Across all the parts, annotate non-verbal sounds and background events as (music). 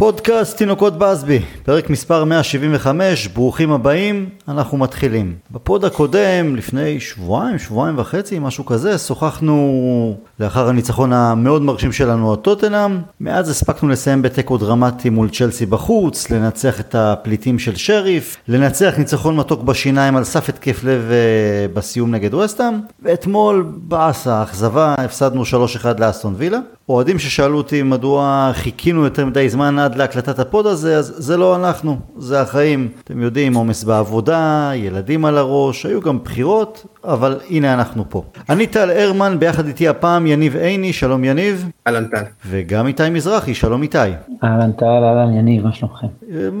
פודקאסט תינוקות בסבי, פרק מספר 175, ברוכים הבאים, אנחנו מתחילים. בפוד הקודם, לפני שבועיים, שבועיים וחצי, משהו כזה, שוחחנו לאחר הניצחון המאוד מרשים שלנו על טוטנאם. מאז הספקנו לסיים בתיקו דרמטי מול צ'לסי בחוץ, לנצח את הפליטים של שריף, לנצח ניצחון מתוק בשיניים על סף התקף לב אה, בסיום נגד ווסטאם, ואתמול באסה, אכזבה, הפסדנו 3-1 לאסטון וילה. אוהדים ששאלו אותי מדוע חיכינו יותר מדי זמן עד להקלטת הפוד הזה, אז זה לא אנחנו, זה החיים. אתם יודעים, עומס בעבודה, ילדים על הראש, היו גם בחירות, אבל הנה אנחנו פה. אני טל הרמן, ביחד איתי הפעם יניב עיני, שלום יניב. אהלן טל. וגם איתי מזרחי, שלום איתי. אהלן טל, אהלן יניב, מה שלומכם?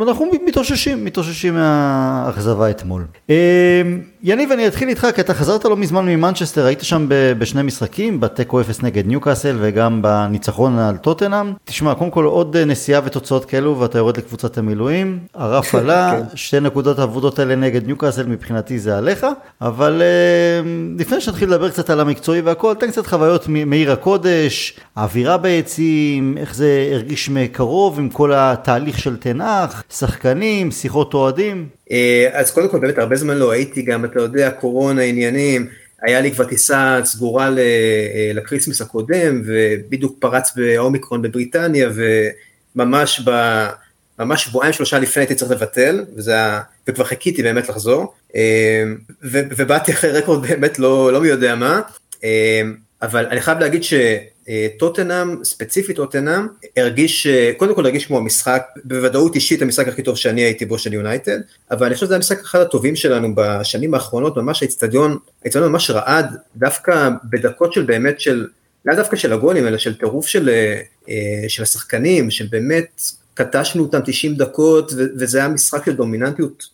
אנחנו מתאוששים, מתאוששים מהאכזבה אתמול. אה, יניב, אני אתחיל איתך, כי אתה חזרת לא מזמן ממנצ'סטר, היית שם בשני משחקים, בתיקו 0 נגד ניוקאסל וגם בניצחון על טוטנאם. תשמע, קודם כל עוד נסיעה ותוצאות כאלו ואתה יורד לקבוצת המילואים, הרף (laughs) עלה, כן. שתי נקודות העבודות האלה נגד ניוקאסל מבחינתי זה עליך, אבל אה, לפני שנתחיל לדבר קצת על המקצועי והכל, תן קצת חוויות מעיר הקודש, האווירה ביציעים, איך זה הרגיש מקרוב עם כל התהליך של תנח, שחקנים, שיחות אוהדים. אה, אז קודם כל באמת הרבה זמן לא הייתי גם, אתה יודע, קורונה, עניינים, היה לי כבר טיסה סגורה אה, לכריסמס הקודם, ובדיוק פרץ האומיקרון בבריטניה, וממש ב... ממש שבועיים שלושה לפני הייתי צריך לבטל, וזה וכבר חיכיתי באמת לחזור, אה, ובאתי אחרי רקורד באמת לא, לא מי יודע מה, אבל אני חייב להגיד שטוטנאם, ספציפית טוטנאם, הרגיש, קודם כל הרגיש כמו המשחק, בוודאות אישית המשחק הכי טוב שאני הייתי בו של יונייטד, אבל אני חושב שזה המשחק אחד הטובים שלנו בשנים האחרונות, ממש האצטדיון, האצטדיון ממש רעד, דווקא בדקות של באמת של, לא דווקא של הגולים, אלא של טירוף של, אה, של השחקנים, של באמת קטשנו אותם 90 דקות וזה היה משחק של דומיננטיות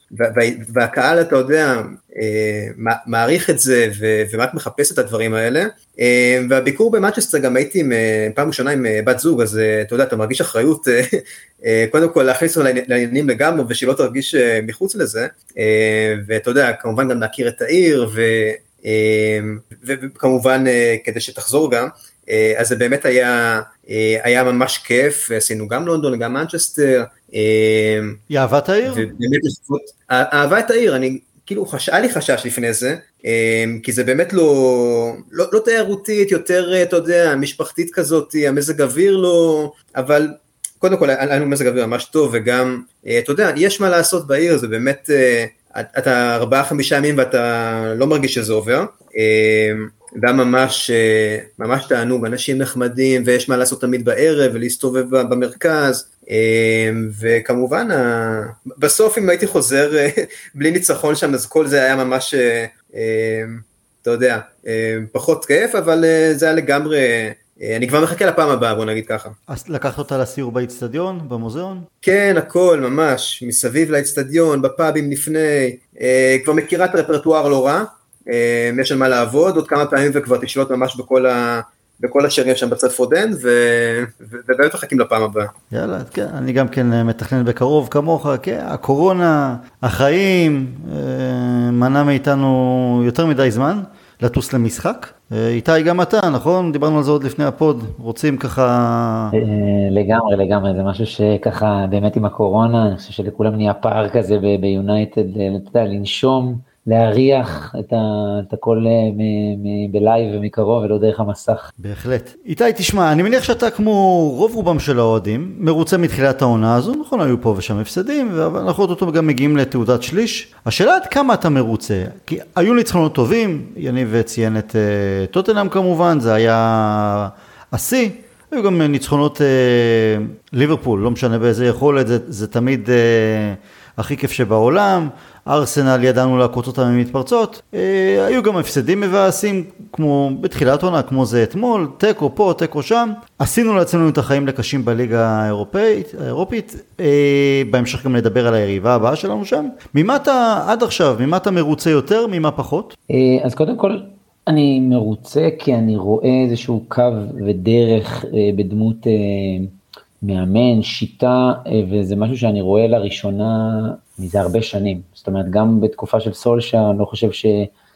והקהל אתה יודע אה, מעריך את זה ורק מחפש את הדברים האלה אה, והביקור במאצ'סטר גם הייתי עם, אה, פעם ראשונה עם בת זוג אז אתה יודע אתה מרגיש אחריות קודם כל להכניס אותה לעניינים לגמרי ושלא תרגיש מחוץ לזה ואתה יודע כמובן גם להכיר את העיר. וכמובן כדי שתחזור גם אז זה באמת היה, אה, היה ממש כיף, עשינו גם לונדון, גם מנצ'סטר. אה, היא אהבה את העיר? ובאמת לפחות, אהבה את העיר, אני, כאילו, חש, היה לי חשש לפני זה, כי זה באמת לא, לא, לא תיירותית, יותר, אתה יודע, משפחתית כזאת, המזג אוויר לא, אבל קודם כל היה לנו מזג אוויר ממש טוב, וגם, אתה יודע, יש מה לעשות בעיר, זה באמת, אתה ארבעה חמישה ימים ואתה לא מרגיש שזה עובר. והיה ממש, אה, ממש תענוג, אנשים נחמדים ויש מה לעשות תמיד בערב ולהסתובב במרכז אה, וכמובן בסוף אם הייתי חוזר אה, (laughs) בלי ניצחון שם אז כל זה היה ממש, אתה יודע, פחות כיף אבל זה היה לגמרי, אני כבר מחכה לפעם הבאה בוא נגיד ככה. אז לקחת אותה לסיור באיצטדיון, במוזיאון? כן הכל ממש, מסביב לאיצטדיון, בפאבים לפני, כבר מכירה את הרפרטואר לא רע. אה, יש על מה לעבוד, עוד כמה פעמים וכבר תשלוט ממש בכל, ה, בכל השירים שם בצד פודן, ו, ובאמת מחכים לפעם הבאה. יאללה, כן, אני גם כן אה, מתכנן בקרוב כמוך, כן, הקורונה, החיים, אה, מנע מאיתנו יותר מדי זמן לטוס למשחק. איתי, גם אתה, נכון? דיברנו על זה עוד לפני ה pod, רוצים ככה... לגמרי, לגמרי, זה משהו שככה, באמת עם הקורונה, אני חושב שלכולם נהיה פער כזה ביונייטד, אתה יודע, לנשום. להריח את, ה, את הכל אה, ב live ומקרוב ולא דרך המסך. בהחלט. איתי, תשמע, אני מניח שאתה כמו רוב רובם של האוהדים, מרוצה מתחילת העונה הזו, נכון, היו פה ושם הפסדים, אבל אנחנו אותו גם מגיעים לתעודת שליש. השאלה עד כמה אתה מרוצה, כי היו ניצחונות טובים, יניב ציין את uh, טוטנאם כמובן, זה היה השיא. היו גם ניצחונות uh, ליברפול, לא משנה באיזה יכולת, זה, זה תמיד uh, הכי כיף שבעולם. ארסנל ידענו להכות אותם עם מתפרצות, אה, היו גם הפסדים מבאסים כמו בתחילת עונה כמו זה אתמול, תיקו פה, תיקו שם, עשינו לעצמנו את החיים לקשים בליגה האירופאית, האירופית, אה, בהמשך גם נדבר על היריבה הבאה שלנו שם. ממה אתה עד עכשיו, ממה אתה מרוצה יותר, ממה פחות? אה, אז קודם כל אני מרוצה כי אני רואה איזשהו קו ודרך אה, בדמות אה, מאמן, שיטה, אה, וזה משהו שאני רואה לראשונה מזה הרבה שנים. זאת אומרת, גם בתקופה של סולשה, אני לא חושב ש...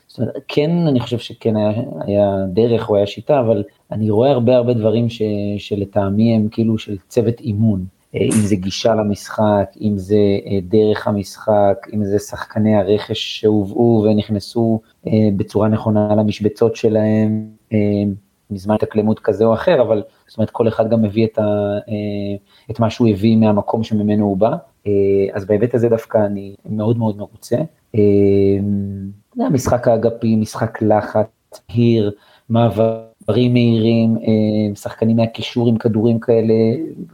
זאת אומרת, כן, אני חושב שכן היה, היה דרך או היה שיטה, אבל אני רואה הרבה הרבה דברים ש, שלטעמי הם כאילו של צוות אימון. אם זה גישה למשחק, אם זה דרך המשחק, אם זה שחקני הרכש שהובאו ונכנסו בצורה נכונה למשבצות שלהם, מזמן התאקלמות כזה או אחר, אבל זאת אומרת כל אחד גם מביא את, ה, את מה שהוא הביא מהמקום שממנו הוא בא, אז בהיבט הזה דווקא אני מאוד מאוד מרוצה. משחק האגפי, משחק לחץ, מהיר, מעברים מהירים, שחקנים מהקישור עם כדורים כאלה,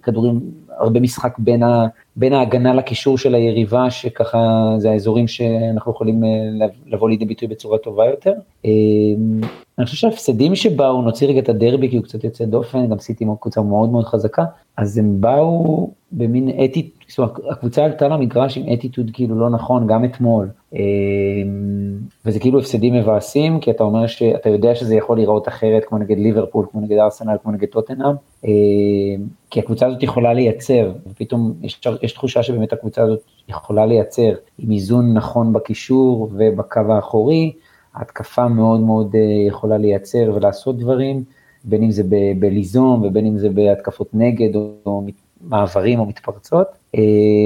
כדורים, הרבה משחק בין, ה, בין ההגנה לקישור של היריבה, שככה זה האזורים שאנחנו יכולים לבוא לידי ביטוי בצורה טובה יותר. אני חושב שההפסדים שבאו, נוציא רגע את הדרבי כי הוא קצת יוצא דופן, גם סיטי קבוצה מאוד מאוד חזקה, אז הם באו במין אטי, זאת אומרת, הקבוצה עלתה למגרש עם אטיטוד כאילו לא נכון, גם אתמול. וזה כאילו הפסדים מבאסים, כי אתה אומר שאתה יודע שזה יכול להיראות אחרת, כמו נגד ליברפול, כמו נגד ארסנל, כמו נגד טוטנאם, כי הקבוצה הזאת יכולה לייצר, ופתאום יש, יש תחושה שבאמת הקבוצה הזאת יכולה לייצר עם איזון נכון בקישור ובקו האחורי, ההתקפה מאוד מאוד יכולה לייצר ולעשות דברים, בין אם זה בליזום ובין אם זה בהתקפות נגד או, או מעברים או מתפרצות,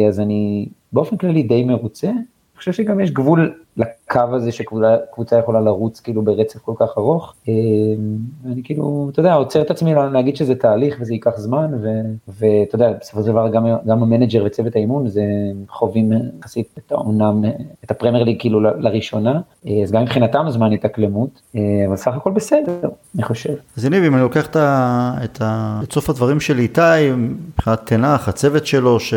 אז אני באופן כללי די מרוצה, חושב שגם יש גבול לקו הזה שקבוצה יכולה לרוץ כאילו ברצף כל כך ארוך. אמ, ואני כאילו, אתה יודע, עוצר את עצמי להגיד שזה תהליך וזה ייקח זמן, ואתה יודע, בסופו של דבר גם, גם המנג'ר וצוות האימון זה חווים יחסית את העונה, את הפרמייר ליג כאילו לראשונה, אז גם מבחינתם זמן התאקלמות, אה, אבל סך הכל בסדר, אני חושב. אז יניב, אם אני לוקח את, את, את סוף הדברים של איתי, מבחינת תנח, הצוות שלו, ש...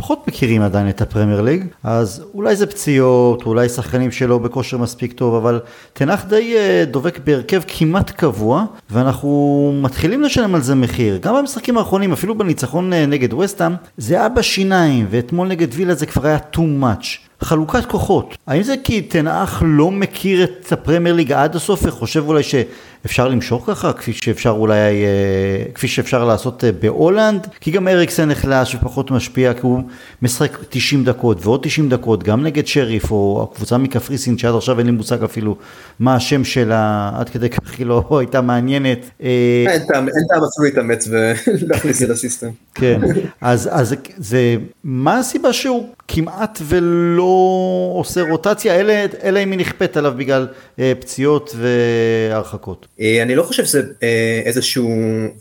פחות מכירים עדיין את הפרמייר ליג, אז אולי זה פציעות, אולי שחקנים שלא בכושר מספיק טוב, אבל תנח די אה, דובק בהרכב כמעט קבוע, ואנחנו מתחילים לשלם על זה מחיר. גם במשחקים האחרונים, אפילו בניצחון אה, נגד ווסטהאם, זה היה בשיניים, ואתמול נגד וילה זה כבר היה too much. חלוקת כוחות. האם זה כי טן האח לא מכיר את הפרמייר ליג עד הסוף וחושב אולי שאפשר למשוך ככה, כפי שאפשר אולי, אה, כפי שאפשר לעשות אה, בהולנד? כי גם אריקסן נחלש ופחות משפיע, כי הוא משחק 90 דקות ועוד 90 דקות, גם נגד שריף או הקבוצה מקפריסין, שעד עכשיו אין לי מושג אפילו מה השם שלה, עד כדי כך היא לא (laughs) הייתה מעניינת. אה, אין טעם אפילו להתאמץ ולהכניס את זה לסיסטם. (laughs) כן, אז זה, מה הסיבה שהוא כמעט ולא עושה רוטציה, אלא, אם היא נכפית עליו בגלל פציעות והרחקות. אה, אני לא חושב שזה אה, איזשהו,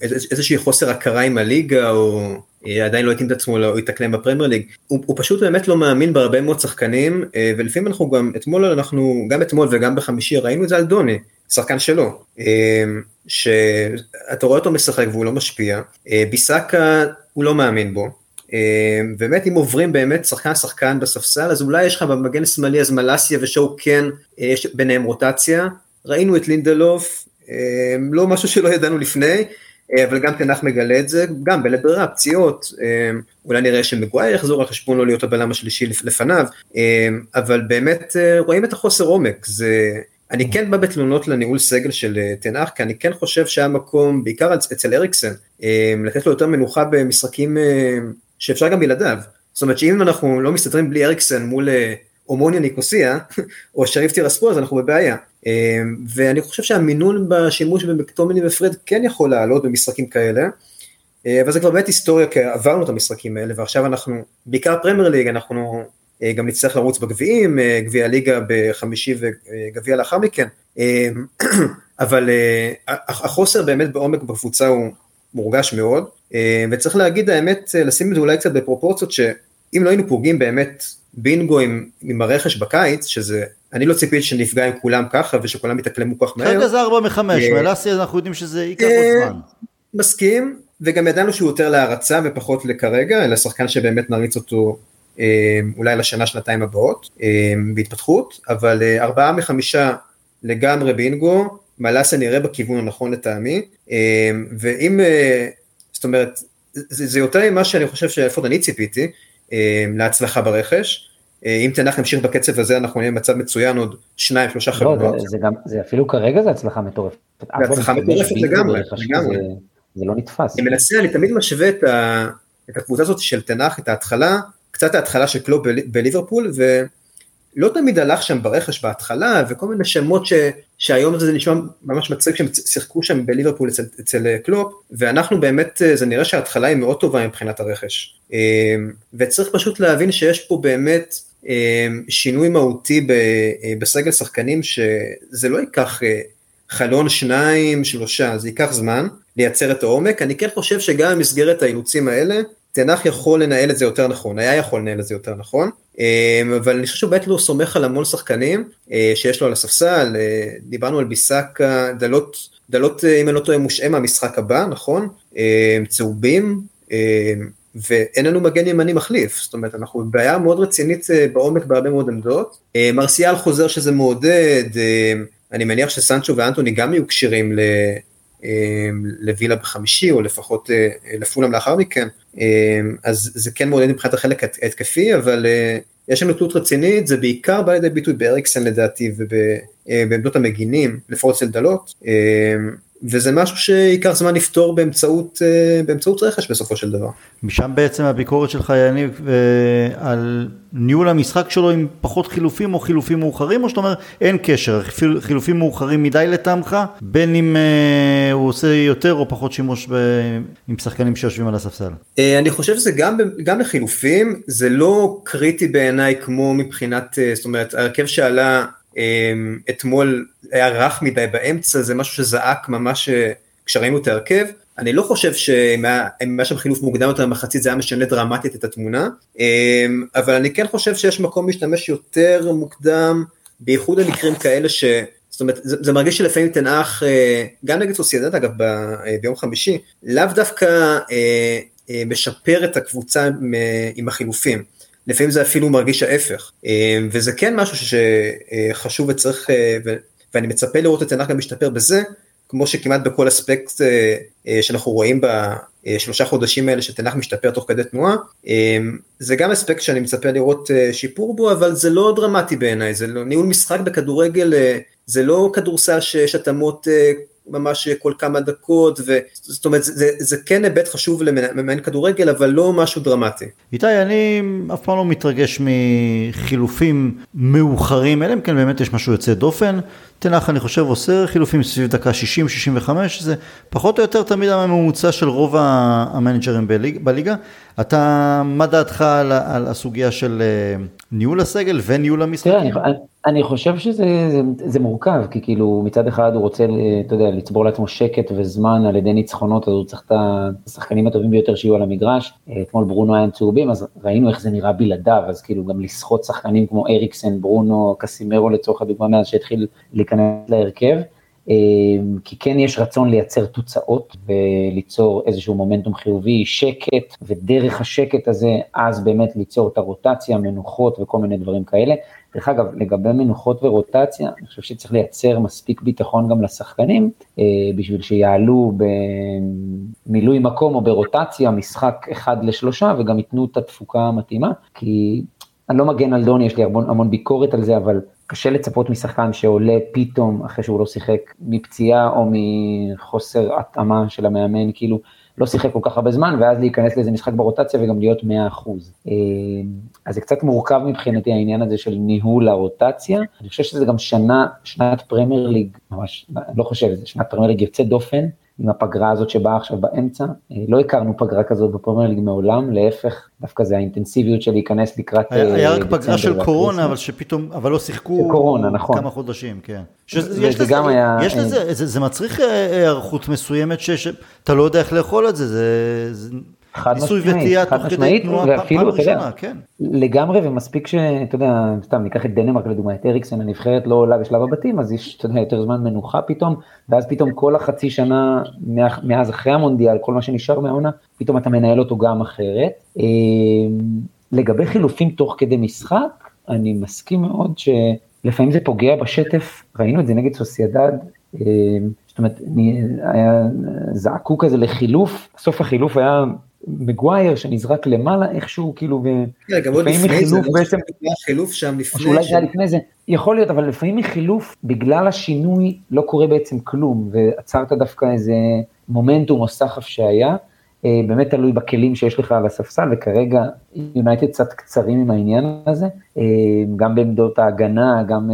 איז, איזושהי חוסר הכרה עם הליגה, או אה, עדיין לא התאים את עצמו, לא התאקלם בפרמייר ליג. הוא, הוא פשוט באמת לא מאמין בהרבה מאוד שחקנים, ולפעמים אנחנו גם, אתמול אנחנו, גם אתמול וגם בחמישי ראינו את זה על דוני, שחקן שלו, שאתה רואה אותו משחק והוא לא משפיע, ביסאקה הוא לא מאמין בו. באמת אם עוברים באמת שחקן שחקן בספסל אז אולי יש לך במגן שמאלי אז מלאסיה ושואו כן יש ביניהם רוטציה, ראינו את לינדלוף, לא משהו שלא ידענו לפני, אבל גם תנח מגלה את זה, גם בלית ברירה, פציעות, אולי נראה שמגווייר יחזור על חשבון לא להיות הבלם השלישי לפניו, אבל באמת רואים את החוסר עומק, זה, אני כן בא בתלונות לניהול סגל של תנח, כי אני כן חושב שהיה מקום, בעיקר אצל אריקסן, לתת לו יותר מנוחה במשחקים שאפשר גם בלעדיו. זאת אומרת שאם אנחנו לא מסתדרים בלי אריקסן מול אה, הומוניה ניקוסיה, (laughs) או שריף טירספו, אז אנחנו בבעיה. אה, ואני חושב שהמינון בשימוש במקטומיני ופרד כן יכול לעלות במשחקים כאלה, אה, אבל זה כבר באמת היסטוריה, כי עברנו את המשחקים האלה, ועכשיו אנחנו, בעיקר פרמייר ליג, אנחנו גם נצטרך לרוץ בגביעים, גביע הליגה בחמישי וגביע לאחר מכן, (clears throat) אבל החוסר באמת בעומק בקבוצה הוא מורגש מאוד. אה, וצריך להגיד האמת, אה, לשים את זה אולי קצת בפרופורציות, שאם לא היינו פוגעים באמת בינגו עם, עם הרכש בקיץ, שזה, אני לא ציפיתי שנפגע עם כולם ככה ושכולם יתאקלמו כך מהר. כרגע זה 4 מ-5, מלאסי אנחנו יודעים שזה ייקח עוד זמן. מסכים, וגם ידענו שהוא יותר להערצה ופחות לכרגע, אלא שחקן שבאמת נריץ אותו אה, אולי לשנה, שנתיים הבאות, בהתפתחות, אבל ארבעה מחמישה לגמרי בינגו, מלאסה נראה בכיוון הנכון לטעמי, ואם זאת אומרת, זה, יותר ממה שאני חושב שלפחות אני ציפיתי, אה, להצלחה ברכש. אה, אם תנח נמשיך בקצב הזה, אנחנו נהיה במצב מצוין עוד שניים, שלושה חברות. לא, זה, זה, גם, זה אפילו כרגע זה הצלחה מטורפת. זה הצלחה מטורפת לגמרי, לגמרי. זה, לא נתפס. אני מנסה, אני תמיד משווה את, ה, את הקבוצה הזאת של תנח, את ההתחלה, קצת ההתחלה של קלוב בליברפול, לא תמיד הלך שם ברכש בהתחלה, וכל מיני שמות ש, שהיום זה נשמע ממש מצחיק שהם שיחקו שם בליברפול אצל, אצל קלופ, ואנחנו באמת, זה נראה שההתחלה היא מאוד טובה מבחינת הרכש. וצריך פשוט להבין שיש פה באמת שינוי מהותי בסגל שחקנים, שזה לא ייקח חלון שניים, שלושה, זה ייקח זמן לייצר את העומק. אני כן חושב שגם במסגרת האילוצים האלה, תנח יכול לנהל את זה יותר נכון, היה יכול לנהל את זה יותר נכון, אבל אני חושב שהוא באמת סומך על המון שחקנים שיש לו על הספסל, דיברנו על ביסאקה, דלות, דלות אם אני לא טועה מושעה מהמשחק הבא, נכון? צהובים, ואין לנו מגן ימני מחליף, זאת אומרת אנחנו בבעיה מאוד רצינית בעומק בהרבה מאוד עמדות, מרסיאל חוזר שזה מעודד, אני מניח שסנצ'ו ואנטוני גם יהיו כשירים לווילה בחמישי, או לפחות לפולם לאחר מכן, אז זה כן מעודד מבחינת החלק ההתקפי, אבל יש לנו תלות רצינית, זה בעיקר בא לידי ביטוי באריקסן לדעתי, ובעמדות המגינים, לפחות אצל דלות, וזה משהו שייקח זמן לפתור באמצעות, באמצעות רכש בסופו של דבר. משם בעצם הביקורת שלך, יניב, על ניהול המשחק שלו עם פחות חילופים או חילופים מאוחרים, או שאתה אומר אין קשר, חילופים מאוחרים מדי לטעמך, בין אם אה, הוא עושה יותר או פחות שימוש ב... עם שחקנים שיושבים על הספסל? אני חושב שזה גם, גם לחילופים, זה לא קריטי בעיניי כמו מבחינת, זאת אומרת, ההרכב שעלה אתמול היה רך מדי באמצע, זה משהו שזעק ממש כשראינו את ההרכב. אני לא חושב שאם היה שם חילוף מוקדם יותר במחצית זה היה משנה דרמטית את התמונה, אבל אני כן חושב שיש מקום להשתמש יותר מוקדם, בייחוד במקרים כאלה ש... זאת אומרת, זה, זה מרגיש שלפעמים תנח, גם נגד סוסיידד אגב ביום חמישי, לאו דווקא משפר את הקבוצה עם החילופים. לפעמים זה אפילו מרגיש ההפך, וזה כן משהו שחשוב וצריך, ואני מצפה לראות את גם משתפר בזה, כמו שכמעט בכל אספקט שאנחנו רואים בשלושה חודשים האלה שתנח משתפר תוך כדי תנועה, זה גם אספקט שאני מצפה לראות שיפור בו, אבל זה לא דרמטי בעיניי, זה לא, ניהול משחק בכדורגל, זה לא כדורסל שיש התאמות ממש כל כמה דקות, ו... זאת אומרת, זה, זה כן היבט חשוב למאמן כדורגל, אבל לא משהו דרמטי. איתי, אני אף פעם לא מתרגש מחילופים מאוחרים, אלא אם כן באמת יש משהו יוצא דופן. תנח, אני חושב, עושה חילופים סביב דקה 60-65, זה פחות או יותר תמיד הממוצע של רוב המנג'רים בליגה. אתה, מה דעתך על, על הסוגיה של ניהול הסגל וניהול המשחקים? תראה, אני, אני חושב שזה זה, זה מורכב, כי כאילו מצד אחד הוא רוצה, אתה יודע, לצבור לעצמו שקט וזמן על ידי ניצחונות, אז הוא צריך את השחקנים הטובים ביותר שיהיו על המגרש. אתמול ברונו היה צהובים, אז ראינו איך זה נראה בלעדיו, אז כאילו גם לסחוט שחקנים כמו אריקסן, ברונו, קסימרו לצורך הדוגמה, מאז שהתחיל להיכנס להרכב. כי כן יש רצון לייצר תוצאות וליצור איזשהו מומנטום חיובי, שקט, ודרך השקט הזה, אז באמת ליצור את הרוטציה, מנוחות וכל מיני דברים כאלה. דרך אגב, לגבי מנוחות ורוטציה, אני חושב שצריך לייצר מספיק ביטחון גם לשחקנים, בשביל שיעלו במילוי מקום או ברוטציה, משחק אחד לשלושה, וגם ייתנו את התפוקה המתאימה, כי אני לא מגן על דוני, יש לי המון, המון ביקורת על זה, אבל קשה לצפות משחקן שעולה פתאום אחרי שהוא לא שיחק מפציעה או מחוסר התאמה של המאמן, כאילו לא שיחק כל כך הרבה זמן, ואז להיכנס לאיזה משחק ברוטציה וגם להיות 100%. אז זה קצת מורכב מבחינתי העניין הזה של ניהול הרוטציה. אני חושב שזה גם שנה, שנת פרמייר ליג, ממש, לא חושב, זה שנת פרמייר ליג יוצאת דופן, עם הפגרה הזאת שבאה עכשיו באמצע. לא הכרנו פגרה כזאת בפרמייר ליג מעולם, להפך, דווקא זה האינטנסיביות של להיכנס לקראת היה, היה רק פגרה של קורונה, אבל שפתאום, אבל לא שיחקו קורונה, נכון. כמה חודשים, כן. שזה, יש לזה, היה... יש לזה, זה, זה מצריך היערכות מסוימת שאתה לא יודע איך לאכול את זה, זה... חד ניסוי וטעייה תוך כדי תנועה פעם ראשונה, כן. לגמרי ומספיק שאתה יודע, סתם ניקח את דנמרק לדוגמה, את אריקסן, הנבחרת לא עולה בשלב הבתים, אז יש, אתה יודע, יותר זמן מנוחה פתאום, ואז פתאום כל החצי שנה מאז אחרי המונדיאל, כל מה שנשאר מהעונה, פתאום אתה מנהל אותו גם אחרת. לגבי חילופים תוך כדי משחק, אני מסכים מאוד שלפעמים זה פוגע בשטף, ראינו את זה נגד סוסיידד, זאת אומרת, היה, זעקו כזה לחילוף, בסוף החילוף היה מגווייר שנזרק למעלה איכשהו כאילו, כן, זה, לא בעצם, חילוף שם לפני, שאולי זה היה לפני זה, יכול להיות, אבל לפעמים מחילוף, בגלל השינוי לא קורה בעצם כלום, ועצרת דווקא איזה מומנטום או סחף שהיה, אה, באמת תלוי בכלים שיש לך על הספסל, וכרגע יונייטד קצת קצרים עם העניין הזה, אה, גם בעמדות ההגנה, גם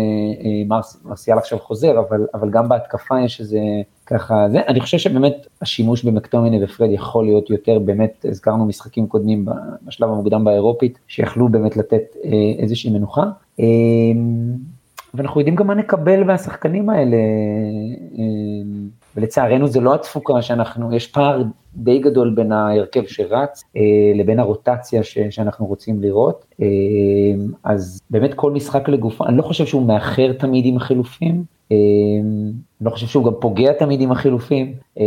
מרס, מרסיאל עכשיו חוזר, אבל, אבל גם בהתקפה יש איזה ככה, זה, אני חושב שבאמת השימוש במקטומיני ופרד יכול להיות יותר, באמת הזכרנו משחקים קודמים בשלב המוקדם באירופית, שיכלו באמת לתת איזושהי מנוחה. ואנחנו יודעים גם מה נקבל מהשחקנים האלה, ולצערנו זה לא התפוקה שאנחנו, יש פער די גדול בין ההרכב שרץ אה, לבין הרוטציה שאנחנו רוצים לראות, אה, אז באמת כל משחק לגופו, אני לא חושב שהוא מאחר תמיד עם החילופים, אה, לא חושב שהוא גם פוגע תמיד עם החילופים, אה,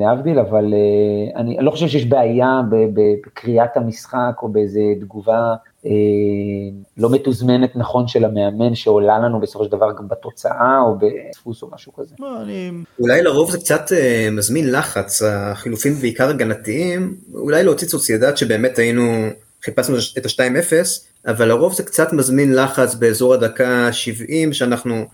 להבדיל, אבל אה, אני לא חושב שיש בעיה בקריאת המשחק או באיזה תגובה אה, לא מתוזמנת נכון של המאמן שעולה לנו בסופו של דבר גם בתוצאה או בדפוס או משהו כזה. לא, אולי לרוב זה קצת מזמין לחץ, החילופים בעיקר הגנתיים, אולי להוציא סוציאדד שבאמת היינו, חיפשנו את ה-2-0, אבל לרוב זה קצת מזמין לחץ באזור הדקה 70 שאנחנו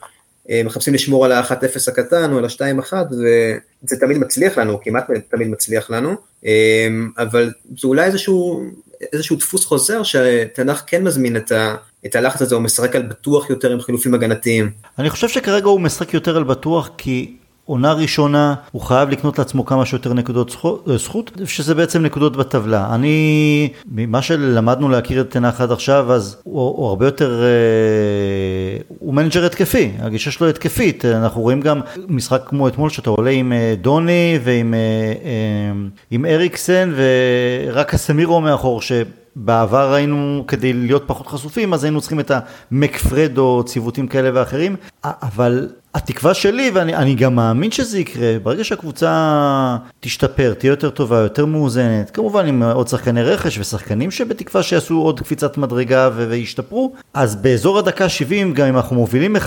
מחפשים לשמור על ה-1-0 הקטן או על ה-2-1 וזה תמיד מצליח לנו, כמעט תמיד מצליח לנו, אה, אבל זה אולי איזשהו, איזשהו דפוס חוזר שטן האח כן מזמין את, ה, את הלחץ הזה, הוא משחק על בטוח יותר עם חילופים הגנתיים. אני חושב שכרגע הוא משחק יותר על בטוח כי עונה ראשונה, הוא חייב לקנות לעצמו כמה שיותר נקודות אה, זכות, שזה בעצם נקודות בטבלה. אני, ממה שלמדנו להכיר את תנח עד עכשיו, אז הוא, הוא הרבה יותר, אה, הוא מנג'ר התקפי, הגישה שלו התקפית. אנחנו רואים גם משחק כמו אתמול, שאתה עולה עם אה, דוני ועם עם אריקסן, ורק הסמירו מאחור, ש... בעבר היינו, כדי להיות פחות חשופים, אז היינו צריכים את המקפרד או ציוותים כאלה ואחרים, אבל התקווה שלי, ואני גם מאמין שזה יקרה, ברגע שהקבוצה תשתפר, תהיה יותר טובה, יותר מאוזנת, כמובן עם עוד שחקני רכש ושחקנים שבתקווה שיעשו עוד קפיצת מדרגה וישתפרו, אז באזור הדקה 70, גם אם אנחנו מובילים 1-0,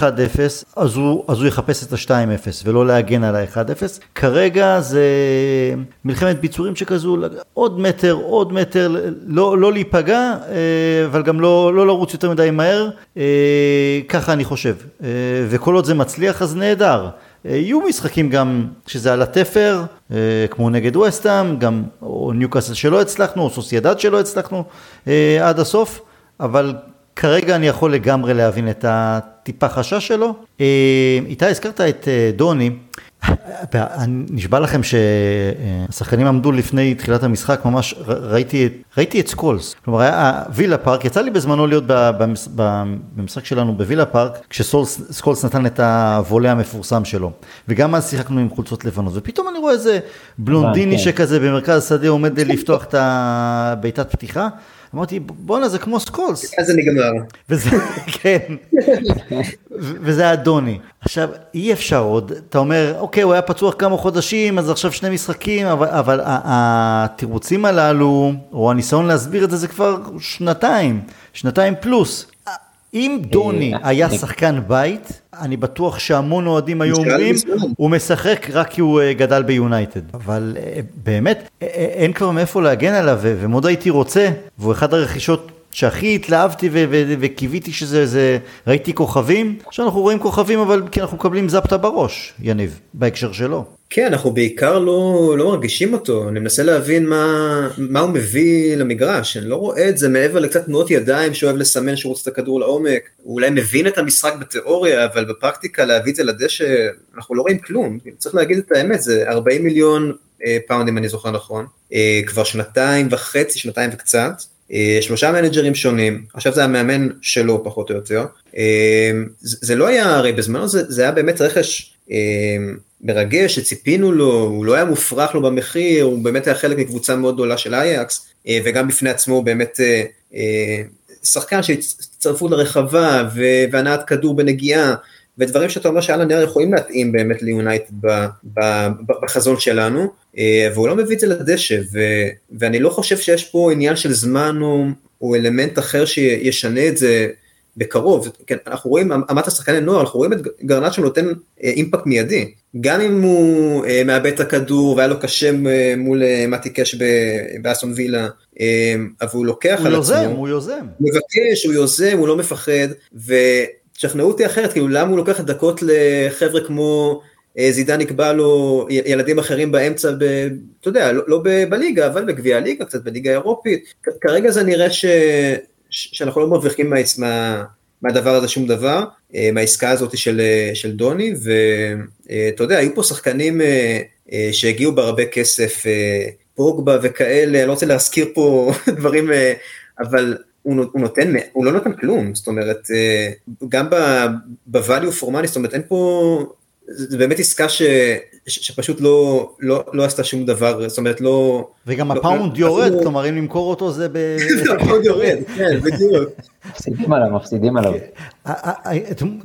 אז הוא, אז הוא יחפש את ה-2-0 ולא להגן על ה-1-0. כרגע זה מלחמת ביצורים שכזו, עוד מטר, עוד מטר, לא, לא להיפגע, אה, אבל גם לא, לא לרוץ יותר מדי מהר, אה, ככה אני חושב. אה, וכל עוד זה מצליח, מצליח אז נהדר. אה, יהיו משחקים גם שזה על התפר, אה, כמו נגד וסטאם, גם או ניוקאסל שלא הצלחנו, או סוסיידד שלא הצלחנו אה, עד הסוף, אבל כרגע אני יכול לגמרי להבין את הטיפה חשש שלו. איתי, הזכרת את דוני, נשבע לכם שהשחקנים עמדו לפני תחילת המשחק, ממש ראיתי, ראיתי את סקולס. כלומר, היה וילה פארק, יצא לי בזמנו להיות במשחק שלנו בווילה פארק, כשסקולס נתן את הוולה המפורסם שלו. וגם אז שיחקנו עם חולצות לבנות, ופתאום אני רואה איזה בלונדיני כן. שכזה במרכז השדה עומד לפתוח את הבעיטת פתיחה. אמרתי, בואנה, זה כמו סקולס. אז זה נגמר. וזה, (laughs) כן, וזה דוני. עכשיו, אי אפשר עוד, אתה אומר, אוקיי, הוא היה פצוע כמה חודשים, אז עכשיו שני משחקים, אבל, אבל התירוצים הללו, או הניסיון להסביר את זה, זה כבר שנתיים, שנתיים פלוס. אם דוני אה, היה שחקן בית, אני בטוח שהמון אוהדים היו אומרים, הוא משחק רק כי הוא אה, גדל ביונייטד. אבל אה, באמת, אין כבר מאיפה להגן עליו, ומאוד הייתי רוצה, והוא אחד הרכישות שהכי התלהבתי וקיוויתי שזה, זה, ראיתי כוכבים, עכשיו אנחנו רואים כוכבים אבל כי אנחנו מקבלים זפטה בראש, יניב, בהקשר שלו. כן, אנחנו בעיקר לא, לא מרגישים אותו, אני מנסה להבין מה, מה הוא מביא למגרש, אני לא רואה את זה מעבר לקצת תנועות ידיים שאוהב לסמן שהוא רוצה את הכדור לעומק, הוא אולי מבין את המשחק בתיאוריה, אבל בפרקטיקה להביא את זה לדשא, אנחנו לא רואים כלום, צריך להגיד את האמת, זה 40 מיליון אה, פאונד אם אני זוכר נכון, אה, כבר שנתיים וחצי, שנתיים וקצת, שלושה מנג'רים שונים, עכשיו זה המאמן שלו פחות או יותר, אה, זה, לא היה, הרי בזמנו זה, זה היה באמת רכש אה, מרגש שציפינו לו, הוא לא היה מופרך לו במחיר, הוא באמת היה חלק מקבוצה מאוד גדולה של אייקס, וגם בפני עצמו הוא באמת שחקן שהצטרפות לרחבה והנעת כדור בנגיעה, ודברים שאתה אומר שעל הנייר יכולים להתאים באמת ליונייטד בחזון שלנו, אה, והוא לא מביא את זה לדשא, ו, ואני לא חושב שיש פה עניין של זמן או, או אלמנט אחר שישנה את זה בקרוב, כן, אנחנו רואים, אמרת שחקני נוער, אנחנו רואים את גרנצ'ו נותן אה, אימפקט מיידי, גם אם הוא אה, מאבד את הכדור והיה לו קשה מול מתי קאש באסון וילה, אבל הוא לוקח הוא על יוזם, עצמו, הוא יוזם, הוא מבקש, הוא יוזם, הוא לא מפחד, ותשכנעו אותי אחרת, כאילו למה הוא לוקח דקות לחבר'ה כמו זידן נקבע לו ילדים אחרים באמצע, ב, אתה יודע, לא, לא בליגה, אבל בגביע הליגה, קצת בליגה האירופית. כרגע זה נראה ש, שאנחנו לא מרוויחים מה, מה, מהדבר הזה שום דבר, מהעסקה הזאת של, של דוני, ואתה יודע, היו פה שחקנים שהגיעו בהרבה כסף, פוגבה וכאלה, אני לא רוצה להזכיר פה (laughs) דברים, אבל הוא, הוא נותן, הוא לא נותן כלום, זאת אומרת, גם ב-value for money, זאת אומרת, אין פה, זה באמת עסקה ש, ש, שפשוט לא, לא, לא עשתה שום דבר, זאת אומרת, לא... וגם לא, הפאונד לא, יורד, אפילו... כלומר, אם למכור אותו זה ב... (laughs) הפאונד יורד, כן, בדיוק. מפסידים עליו, מפסידים עליו.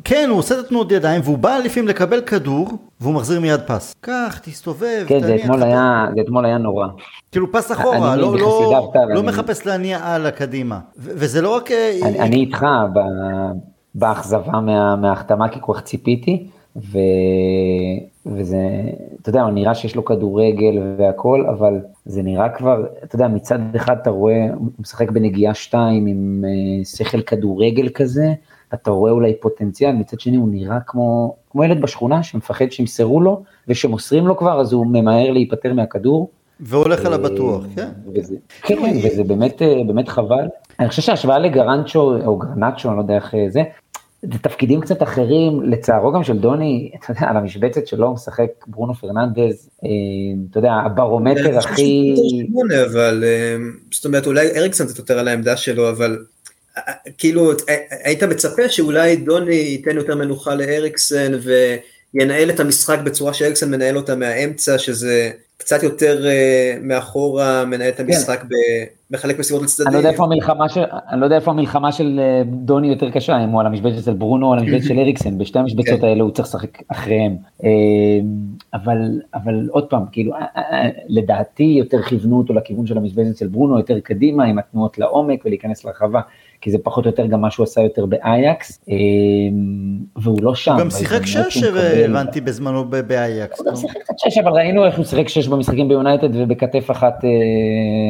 כן, הוא עושה את התנועות ידיים, והוא בא לפעמים לקבל כדור, והוא מחזיר מיד פס. קח, תסתובב, כן, זה אתמול היה, זה אתמול היה נורא. כאילו פס אחורה, לא, לא, לא מחפש להניע הלאה קדימה. וזה לא רק... אה, אני איתך באכזבה מההחתמה, כי כל כך ציפיתי. ו... וזה, אתה יודע, נראה שיש לו כדורגל והכל, אבל זה נראה כבר, אתה יודע, מצד אחד אתה רואה, הוא משחק בנגיעה שתיים עם uh, שכל כדורגל כזה, אתה רואה אולי פוטנציאל, מצד שני הוא נראה כמו, כמו ילד בשכונה שמפחד שימסרו לו, וכשמוסרים לו כבר אז הוא ממהר להיפטר מהכדור. והולך על הבטוח, כן. וזה, כן, וזה באמת, אה, באמת חבל. אני חושב שההשוואה לגרנצ'ו, או גרנצ'ו, אני לא יודע איך אה, זה, זה תפקידים קצת אחרים, לצערו גם של דוני, אתה יודע, על המשבצת שלו משחק ברונו פרננדז, אה, אתה יודע, הברומטר הכי... אבל, אה, זאת אומרת, אולי אריקסון קצת יותר על העמדה שלו, אבל אה, כאילו, היית מצפה שאולי דוני ייתן יותר מנוחה לאריקסן וינהל את המשחק בצורה שאריקסן מנהל אותה מהאמצע, שזה קצת יותר מאחורה מנהל את כן. המשחק, כן. מחלק מסיבות לצדדים. אני לא של, אני לא יודע איפה המלחמה של אה, דוני יותר קשה, אם הוא על המשבצת של ברונו או על המשבצת של אריקסן, בשתי המשבצות כן. האלה הוא צריך לשחק אחריהם. אה, אבל, אבל עוד פעם, כאילו, לדעתי יותר כיוונו אותו לכיוון של המשבצת של ברונו, יותר קדימה, עם התנועות לעומק ולהיכנס לרחבה. כי זה פחות או יותר גם מה שהוא עשה יותר באייקס, והוא לא שם. הוא גם שיחק שש, הבנתי בזמנו באייקס. הוא גם שיחק קצת שש, אבל ראינו איך הוא שיחק שש במשחקים ביונייטד, ובכתף אחת אה,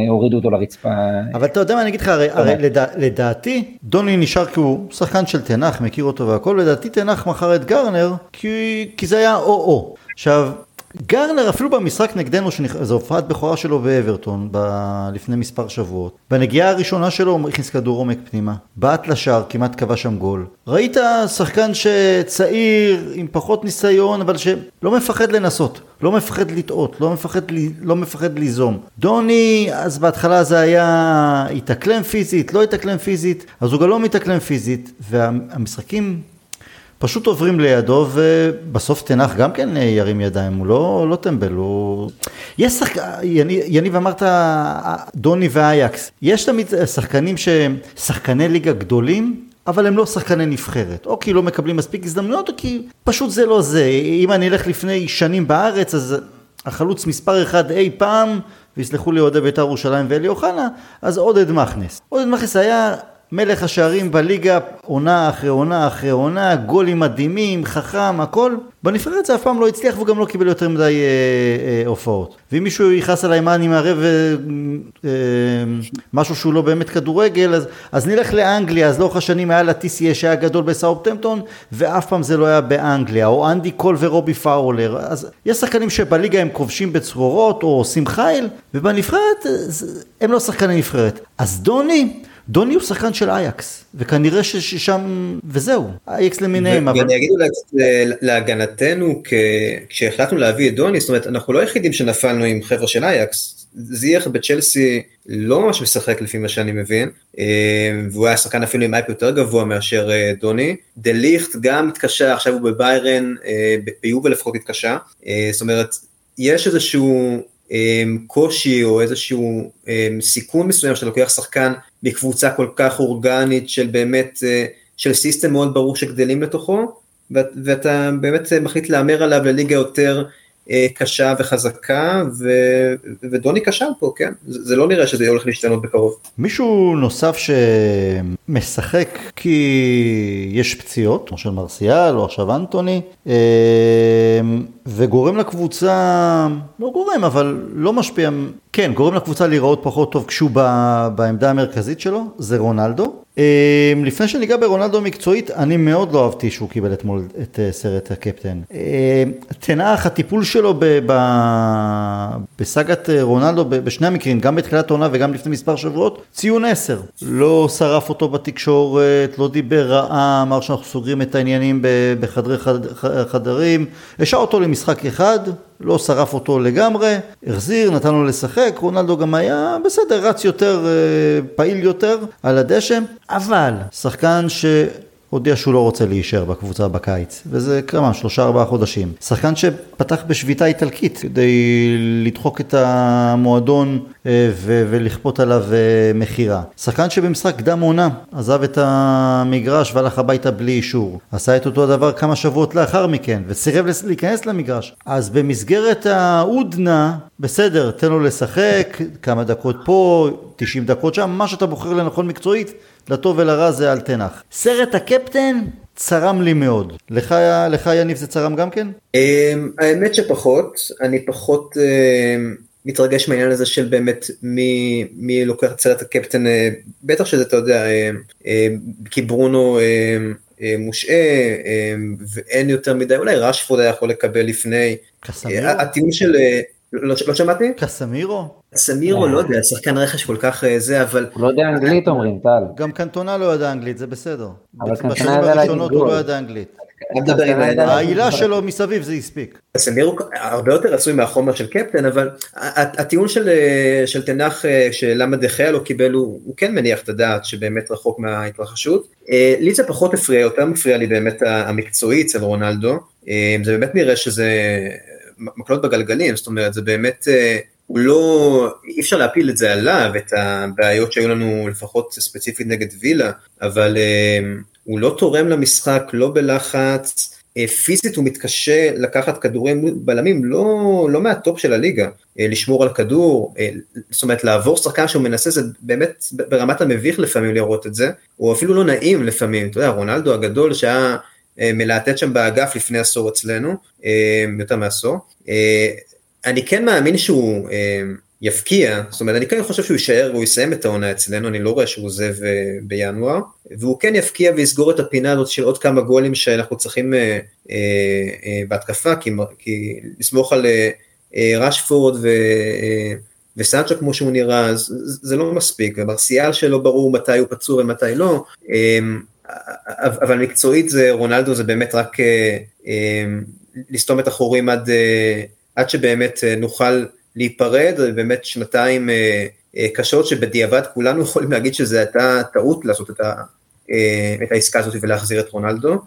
הורידו אותו לרצפה. אבל אתה יודע מה אני אגיד לך, הרי לדעתי, דוני נשאר כי הוא שחקן של תנח, מכיר אותו והכל, לדעתי תנח מכר את גרנר, כי זה היה או-או. עכשיו, גרנר אפילו במשחק נגדנו, זו הופעת בכורה שלו באברטון ב... לפני מספר שבועות. בנגיעה הראשונה שלו הוא הכניס כדור עומק פנימה. בעט לשער, כמעט קבע שם גול. ראית שחקן שצעיר, עם פחות ניסיון, אבל שלא מפחד לנסות. לא מפחד לטעות, לא מפחד, לא מפחד ליזום. דוני, אז בהתחלה זה היה התאקלם פיזית, לא התאקלם פיזית, אז הוא גם לא מתאקלם פיזית, והמשחקים פשוט עוברים לידו ובסוף תנח גם כן ירים ידיים, הוא לא, לא טמבל, הוא... יש שחק... יניב אמרת דוני ואייקס, יש תמיד שחקנים שהם שחקני ליגה גדולים, אבל הם לא שחקני נבחרת, או כי לא מקבלים מספיק הזדמנויות, או כי פשוט זה לא זה. אם אני אלך לפני שנים בארץ, אז החלוץ מספר אחד אי פעם, ויסלחו לי אוהדי בית"ר ירושלים ואלי אוחנה, אז עודד מכנס. עודד מכנס היה מלך השערים בליגה, עונה אחרי עונה אחרי עונה, גולים מדהימים, חכם, הכל. בנבחרת זה אף פעם לא הצליח והוא גם לא קיבל יותר מדי אה, אה, הופעות. ואם מישהו יכעס עליי מה אני מערב אה, אה, משהו שהוא לא באמת כדורגל, אז, אז נלך לאנגליה, אז לאורך השנים היה לטיסיה שהיה גדול בסאות'המפטון, ואף פעם זה לא היה באנגליה, או אנדי קול ורובי פאולר. אז יש שחקנים שבליגה הם כובשים בצרורות, או עושים חיל, ובנבחרת אה, הם לא שחקני נבחרת. אז דוני, דוני הוא שחקן של אייקס, וכנראה ששם, וזהו, אייקס למיניהם. אבל... ואני אגיד אולי להגנתנו, כשהחלטנו להביא את דוני, זאת אומרת, אנחנו לא היחידים שנפלנו עם חבר'ה של אייקס, זייח בצ'לסי לא ממש משחק לפי מה שאני מבין, אה, והוא היה שחקן אפילו עם אייפ יותר גבוה מאשר אה, דוני. דה ליכט גם התקשה, עכשיו הוא בביירן, אה, ביובה לפחות התקשה, זאת אומרת, יש איזשהו קושי או איזשהו סיכון מסוים שאתה לוקח שחקן בקבוצה כל כך אורגנית של באמת, אה, של system מאוד ברור שגדלים לתוכו, ואתה באמת מחליט להמר עליו לליגה יותר אה, קשה וחזקה, ו, ודוני כשל פה, כן, זה, זה לא נראה שזה הולך להשתנות בקרוב. מישהו נוסף שמשחק כי יש פציעות, כמו של מרסיאל או עכשיו אנטוני, אה, וגורם לקבוצה, לא גורם, אבל לא משפיע, כן, גורם לקבוצה להיראות פחות טוב כשהוא בעמדה המרכזית שלו, זה רונלדו. אה, לפני שניגע ברונלדו מקצועית, אני מאוד לא אהבתי שהוא קיבל אתמול את אה, סרט הקפטן. תנח, הטיפול שלו ב, ב, בסאגת רונלדו בשני המקרים, גם בתחילת העונה וגם לפני מספר שבועות, ציון 10. לא שרף אותו בתקשורת, לא דיבר רעה, אמר שאנחנו סוגרים את העניינים בחדרי חד, חדרים, השאר אותו למשחק אחד, לא שרף אותו לגמרי, החזיר, נתן לו לשחק, רונלדו גם היה בסדר, רץ יותר, פעיל יותר על הדשא, אבל שחקן ש... הודיע שהוא לא רוצה להישאר בקבוצה בקיץ, וזה כמה, שלושה ארבעה חודשים. שחקן שפתח בשביתה איטלקית כדי לדחוק את המועדון אה, ו- ולכפות עליו אה, מכירה. שחקן שבמשחק קדם עונה עזב את המגרש והלך הביתה בלי אישור. עשה את אותו הדבר כמה שבועות לאחר מכן, וסירב להיכנס למגרש. אז במסגרת ההודנה, בסדר, תן לו לשחק, כמה דקות פה, 90 דקות שם, מה שאתה בוחר לנכון מקצועית. לטוב ולרע זה אל תנח. סרט הקפטן צרם לי מאוד. לך, לך יניב זה צרם גם כן? אמ, האמת שפחות, אני פחות אמ, מתרגש מהעניין הזה של באמת מי, מי לוקח את סרט הקפטן, אה, בטח שזה אתה יודע, אמ, כי ברונו מושעה ואין יותר מדי, אולי רשפורד היה יכול לקבל לפני. קסמירו? הטיעון של... אה, לא, לא שמעתי? קסמירו? קסמירו, לא יודע, שחקן רכש כל כך אה, זה, אבל... הוא לא יודע אנגלית אומרים, טל. גם קנטונה לא יודע אנגלית, זה בסדר. אבל קנטונה בשנים הראשונות הוא לא ידע אנגלית. העילה שלו מסביב זה הספיק. קסמירו הרבה יותר עשוי מהחומר של קפטן, אבל הטיעון של אה, תנח אה, שלמה דחיה לא קיבל, הוא כן מניח את הדעת שבאמת רחוק מההתרחשות. לי זה פחות הפריע, יותר מפריע לי באמת המקצועי אצל רונלדו. זה באמת נראה שזה מקלות בגלגלים, זאת אומרת, זה באמת, אה, הוא לא, אי אפשר להפיל את זה עליו, את הבעיות שהיו לנו לפחות ספציפית נגד וילה, אבל אה, הוא לא תורם למשחק, לא בלחץ, אה, פיזית הוא מתקשה לקחת כדורים בלמים לא, לא מהטופ של הליגה, לשמור על כדור, זאת אומרת לעבור שחקן שהוא מנסה זה באמת ברמת המביך לפעמים לראות את זה, הוא אפילו לא נעים לפעמים, אתה יודע רונלדו הגדול שהיה אה, מלהטט שם באגף לפני עשור אצלנו, אה, יותר מעשור. אה, אני כן מאמין שהוא יפקיע, זאת אומרת אני כן חושב שהוא יישאר והוא יסיים את העונה אצלנו, אני לא רואה שהוא עוזב בינואר, והוא כן יפקיע ויסגור את הפינה הזאת של עוד כמה גולים שאנחנו צריכים בהתקפה, כי, כי לסמוך על רשפורד ו... וסנצ'ה כמו שהוא נראה, זה לא מספיק, ומרסיאל שלא ברור מתי הוא פצוע ומתי לא, אבל מקצועית זה, רונלדו זה באמת רק אה, אה, לסתום את החורים עד, אה, עד שבאמת נוכל להיפרד, באמת שנתיים קשות שבדיעבד כולנו (laughs) יכולים להגיד שזה הייתה טעות לעשות את, ה, את העסקה הזאת ולהחזיר את רונלדו.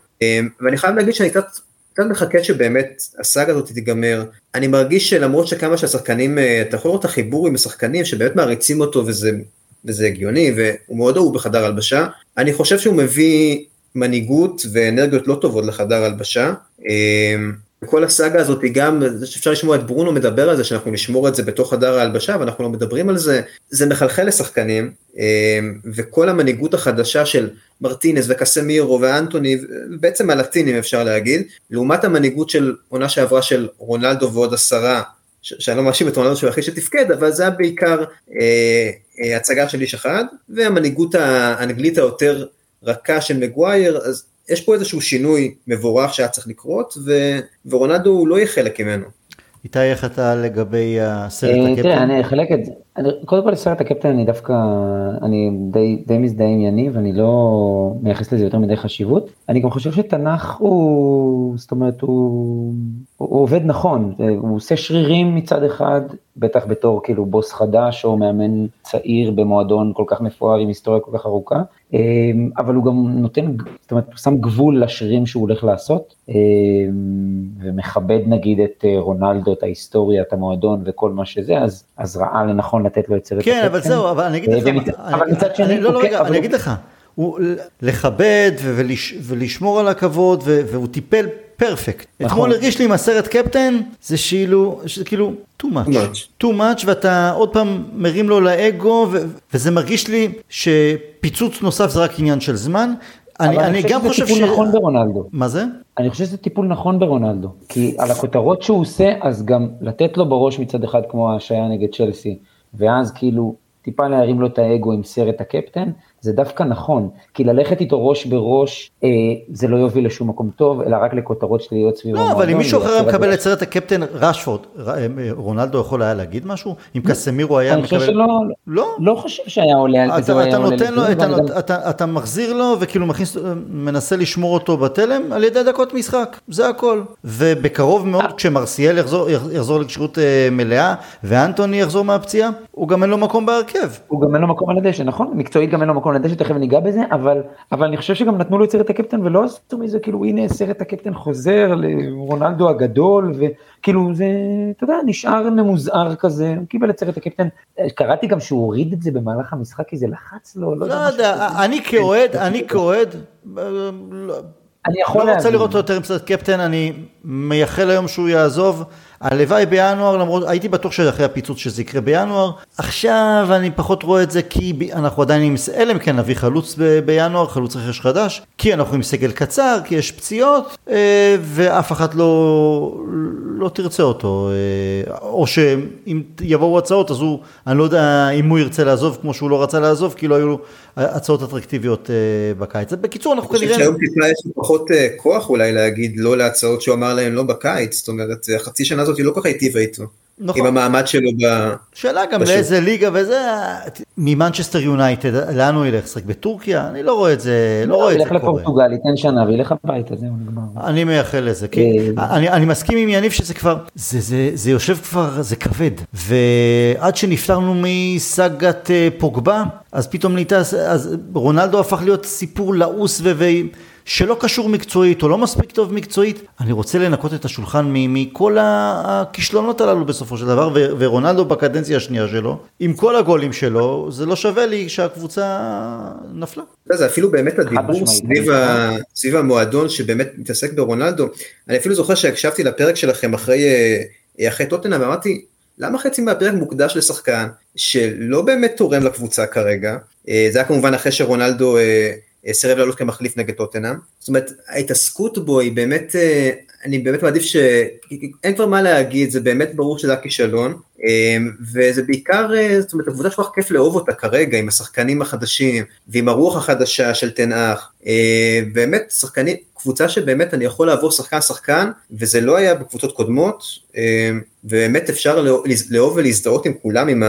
ואני חייב להגיד שאני קצת, קצת מחכה שבאמת הסאגה הזאת תיגמר. אני מרגיש שלמרות שכמה שהשחקנים, אתה יכול לראות את החיבור עם השחקנים שבאמת מעריצים אותו וזה וזה הגיוני, והוא מאוד אהוב בחדר הלבשה. אני חושב שהוא מביא מנהיגות ואנרגיות לא טובות לחדר הלבשה. כל הסאגה הזאת היא גם, אפשר לשמוע את ברונו מדבר על זה, שאנחנו נשמור את זה בתוך חדר ההלבשה, ואנחנו לא מדברים על זה, זה מחלחל לשחקנים, אמ, וכל המנהיגות החדשה של מרטינס וקסמירו ואנטוני, בעצם הלטינים אפשר להגיד, לעומת המנהיגות של עונה שעברה של רונלדו ועוד עשרה, שאני לא מאשים את רונלדו שהוא הכי שתפקד, אבל זה היה בעיקר אה, אה, הצגה של איש אחד, והמנהיגות האנגלית היותר רכה של מגווייר, אז יש פה איזשהו שינוי מבורך שהיה צריך לקרות, ו... ורונלדו הוא לא יהיה חלק ממנו. איתי, איך אתה לגבי הסרט אה, הקפטן? תראה, אני אחלק את זה. קודם כל סרט הקפטן אני דווקא, אני די, די מזדהה עם יניב, אני לא מייחס לזה יותר מדי חשיבות. אני גם חושב שתנ"ך הוא, זאת אומרת, הוא, הוא עובד נכון, הוא עושה שרירים מצד אחד, בטח בתור כאילו בוס חדש או מאמן צעיר במועדון כל כך מפואר עם היסטוריה כל כך ארוכה, אמ, אבל הוא גם נותן, זאת אומרת, הוא שם גבול לשרירים שהוא הולך לעשות, אמ, ומכבד נגיד את אה, רונלדו, את ההיסטוריה, את המועדון וכל מה שזה, אז, אז ראה לנכון לתת לו את סרט כן, אבל זהו, אבל אני אגיד לך, אבל מצד שני, לא, לא, רגע, אני אגיד לך, הוא לכבד ולשמור על הכבוד, והוא טיפל פרפקט. נכון. אתמול הרגיש לי עם הסרט קפטן, זה שאילו, שזה כאילו too much. too much, ואתה עוד פעם מרים לו לאגו, וזה מרגיש לי שפיצוץ נוסף זה רק עניין של זמן. אני, אני גם חושב ש... אני שזה טיפול נכון ברונלדו. מה זה? אני חושב שזה טיפול נכון ברונלדו. כי על הכותרות שהוא עושה, אז גם לתת לו בראש מצד אחד כמו השעיה נגד צ'לסי, ואז כאילו טיפה להרים לו את האגו עם סרט הקפטן, זה דווקא נכון, כי ללכת איתו ראש בראש, אה, זה לא יוביל לשום מקום טוב, אלא רק לכותרות שליליות סביב לא, אבל אם מישהו אחר היה מקבל את סרט הקפטן רשפורד, אה, רונלדו יכול היה להגיד משהו? אם קסמירו היה מקבל... אני חושב שלא, לא, לא חושב שהיה עולה על זה. אתה נותן לו, אתה מחזיר לו וכאילו מנסה לשמור אותו בתלם על ידי דקות משחק, זה הכל. ובקרוב מאוד כשמרסיאל יחזור לכשירות אה, מלאה ואנטוני יחזור מהפציעה, הוא גם אין לו מקום בהרכב. הוא גם אין לו מקום על הדשא, נכון? מקצועית גם אין לו מקום על הדשא, תכף ניגע בזה, אבל, אבל אני חושב שגם נתנו לו את סרט הקפטן ולא עשו מזה, כאילו הנה סרט הקפטן חוזר לרונלדו הגדול, וכאילו זה, אתה יודע, נשאר ממוזער כזה, הוא קיבל את סרט הקפטן, קראתי גם שהוא הוריד את זה במהלך המשחק, כי זה לחץ לו, לא, לא יודע, אני כאוהד, אני כאוהד, אני יכול להבין. לא רוצה לראות אותו יותר עם סרט קפטן, אני מייחל היום שהוא יעזוב. הלוואי בינואר, למרות, הייתי בטוח שאחרי הפיצוץ שזה יקרה בינואר. עכשיו אני פחות רואה את זה כי אנחנו עדיין עם, אלא אם כן נביא חלוץ ב, בינואר, חלוץ רכש חדש, כי אנחנו עם סגל קצר, כי יש פציעות, אה, ואף אחת לא, לא תרצה אותו. אה, או שאם יבואו הצעות, אז הוא, אני לא יודע אם הוא ירצה לעזוב כמו שהוא לא רצה לעזוב, כי לא היו לו הצעות אטרקטיביות אה, בקיץ. בקיצור, אנחנו כנראה... אני חושב שהיום טיפה יש פחות כוח אולי להגיד לא להצעות שהוא אמר להם לא בקיץ, זאת אומרת, חצי שנה הזאת היא לא כל כך היטיבה איתו. נכון. עם המעמד שלו ב... שאלה גם בשוק. לאיזה ליגה וזה, ממנצ'סטר יונייטד, לאן הוא ילך? לשחק בטורקיה? אני לא רואה את זה, לא, לא רואה את זה קורה. ילך לפורטוגל, ייתן שנה וילך הביתה, זהו נגמר. אני מייחל לזה, כי אה, אני, אני מסכים עם יניב שזה כבר, זה, זה, זה יושב כבר, זה כבד. ועד שנפטרנו מסאגת אה, פוגבה, אז פתאום נהייתה, אז רונלדו הפך להיות סיפור לעוס ו... שלא קשור מקצועית או לא מספיק טוב מקצועית, אני רוצה לנקות את השולחן מכל הכישלונות הללו בסופו של דבר, ורונלדו בקדנציה השנייה שלו, עם כל הגולים שלו, זה לא שווה לי שהקבוצה נפלה. זה אפילו באמת הדיבור סביב, ה... סביב המועדון שבאמת מתעסק ברונלדו, אני אפילו זוכר שהקשבתי לפרק שלכם אחרי, אה, אחרי טוטנה ואמרתי, למה חצי מהפרק מוקדש לשחקן שלא באמת תורם לקבוצה כרגע, אה, זה היה כמובן אחרי שרונלדו אה, סירב לעלות כמחליף נגד טוטנאם. זאת אומרת, ההתעסקות בו היא באמת, אה, אני באמת מעדיף ש... אין כבר מה להגיד, זה באמת ברור שזה הכישלון, אה, וזה בעיקר, אה, זאת אומרת, עבודה שכל כך כיף לאהוב אותה כרגע, עם השחקנים החדשים, ועם הרוח החדשה של תנאך, באמת, שחקנים, קבוצה שבאמת אני יכול לעבור שחקן-שחקן, וזה לא היה בקבוצות קודמות, ובאמת אפשר לאהוב ולהזדהות עם כולם, עם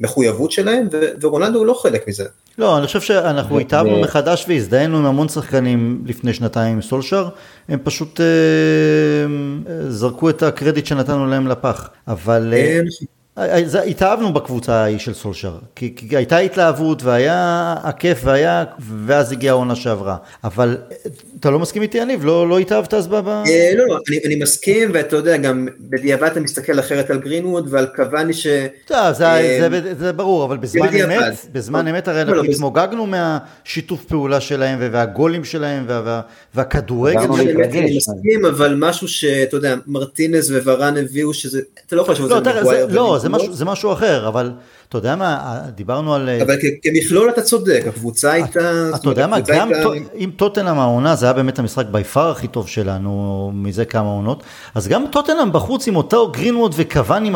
המחויבות שלהם, ורונלדו הוא לא חלק מזה. לא, אני חושב שאנחנו התאהבנו מחדש והזדהינו עם המון שחקנים לפני שנתיים עם סולשר, הם פשוט אה, אה, זרקו את הקרדיט שנתנו להם לפח, אבל... אה, התאהבנו בקבוצה ההיא של סולשר, כי, כי הייתה התלהבות והיה הכיף והיה, ואז הגיעה העונה שעברה. אבל אתה לא מסכים איתי, יניב? לא, לא התאהבת אז ב... אה, לא, לא, אני, אני מסכים, ואתה יודע, גם בדיעבד אתה מסתכל אחרת על גרינווד ועל קוואני ש... טוב, זה, אה, זה, זה, זה ברור, אבל בזמן אמת, בזמן אמת הרי אנחנו התמוגגנו מהשיתוף פעולה שלהם והגולים שלהם וה, וה, והכדורגל. אני מסכים, אבל משהו שאתה יודע, מרטינז וורן הביאו שזה, אתה לא יכול לשאול את זה לא, זה משהו אחר, אבל אתה יודע מה, דיברנו על... אבל כמכלול אתה צודק, הקבוצה הייתה... אתה יודע מה, גם אם טוטנאם העונה, זה היה באמת המשחק בי פאר הכי טוב שלנו מזה כמה עונות, אז גם טוטנאם בחוץ עם אותו גרינווד וקוואני,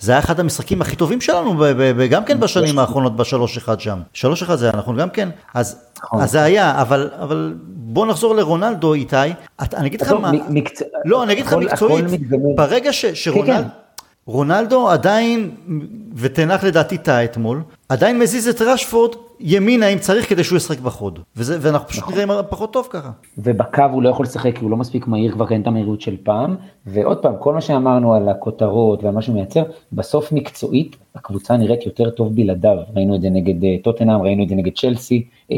זה היה אחד המשחקים הכי טובים שלנו, גם כן בשנים האחרונות בשלוש אחד שם. שלוש אחד זה היה נכון גם כן? אז נכון. זה היה, אבל בוא נחזור לרונלדו איתי, אני אגיד לך מה, לא, אני אגיד לך מקצועית, ברגע שרונלדו... רונלדו עדיין, ותנח לדעתי טעה אתמול, עדיין מזיז את רשפורד ימינה אם צריך כדי שהוא ישחק בחוד. וזה, ואנחנו פשוט נכון. נראים פחות טוב ככה. ובקו הוא לא יכול לשחק כי הוא לא מספיק מהיר כבר אין את המהירות של פעם. ועוד פעם, כל מה שאמרנו על הכותרות ועל מה שהוא מייצר, בסוף מקצועית הקבוצה נראית יותר טוב בלעדיו. ראינו את זה נגד אה, טוטנאם, ראינו את זה נגד צ'לסי. אה,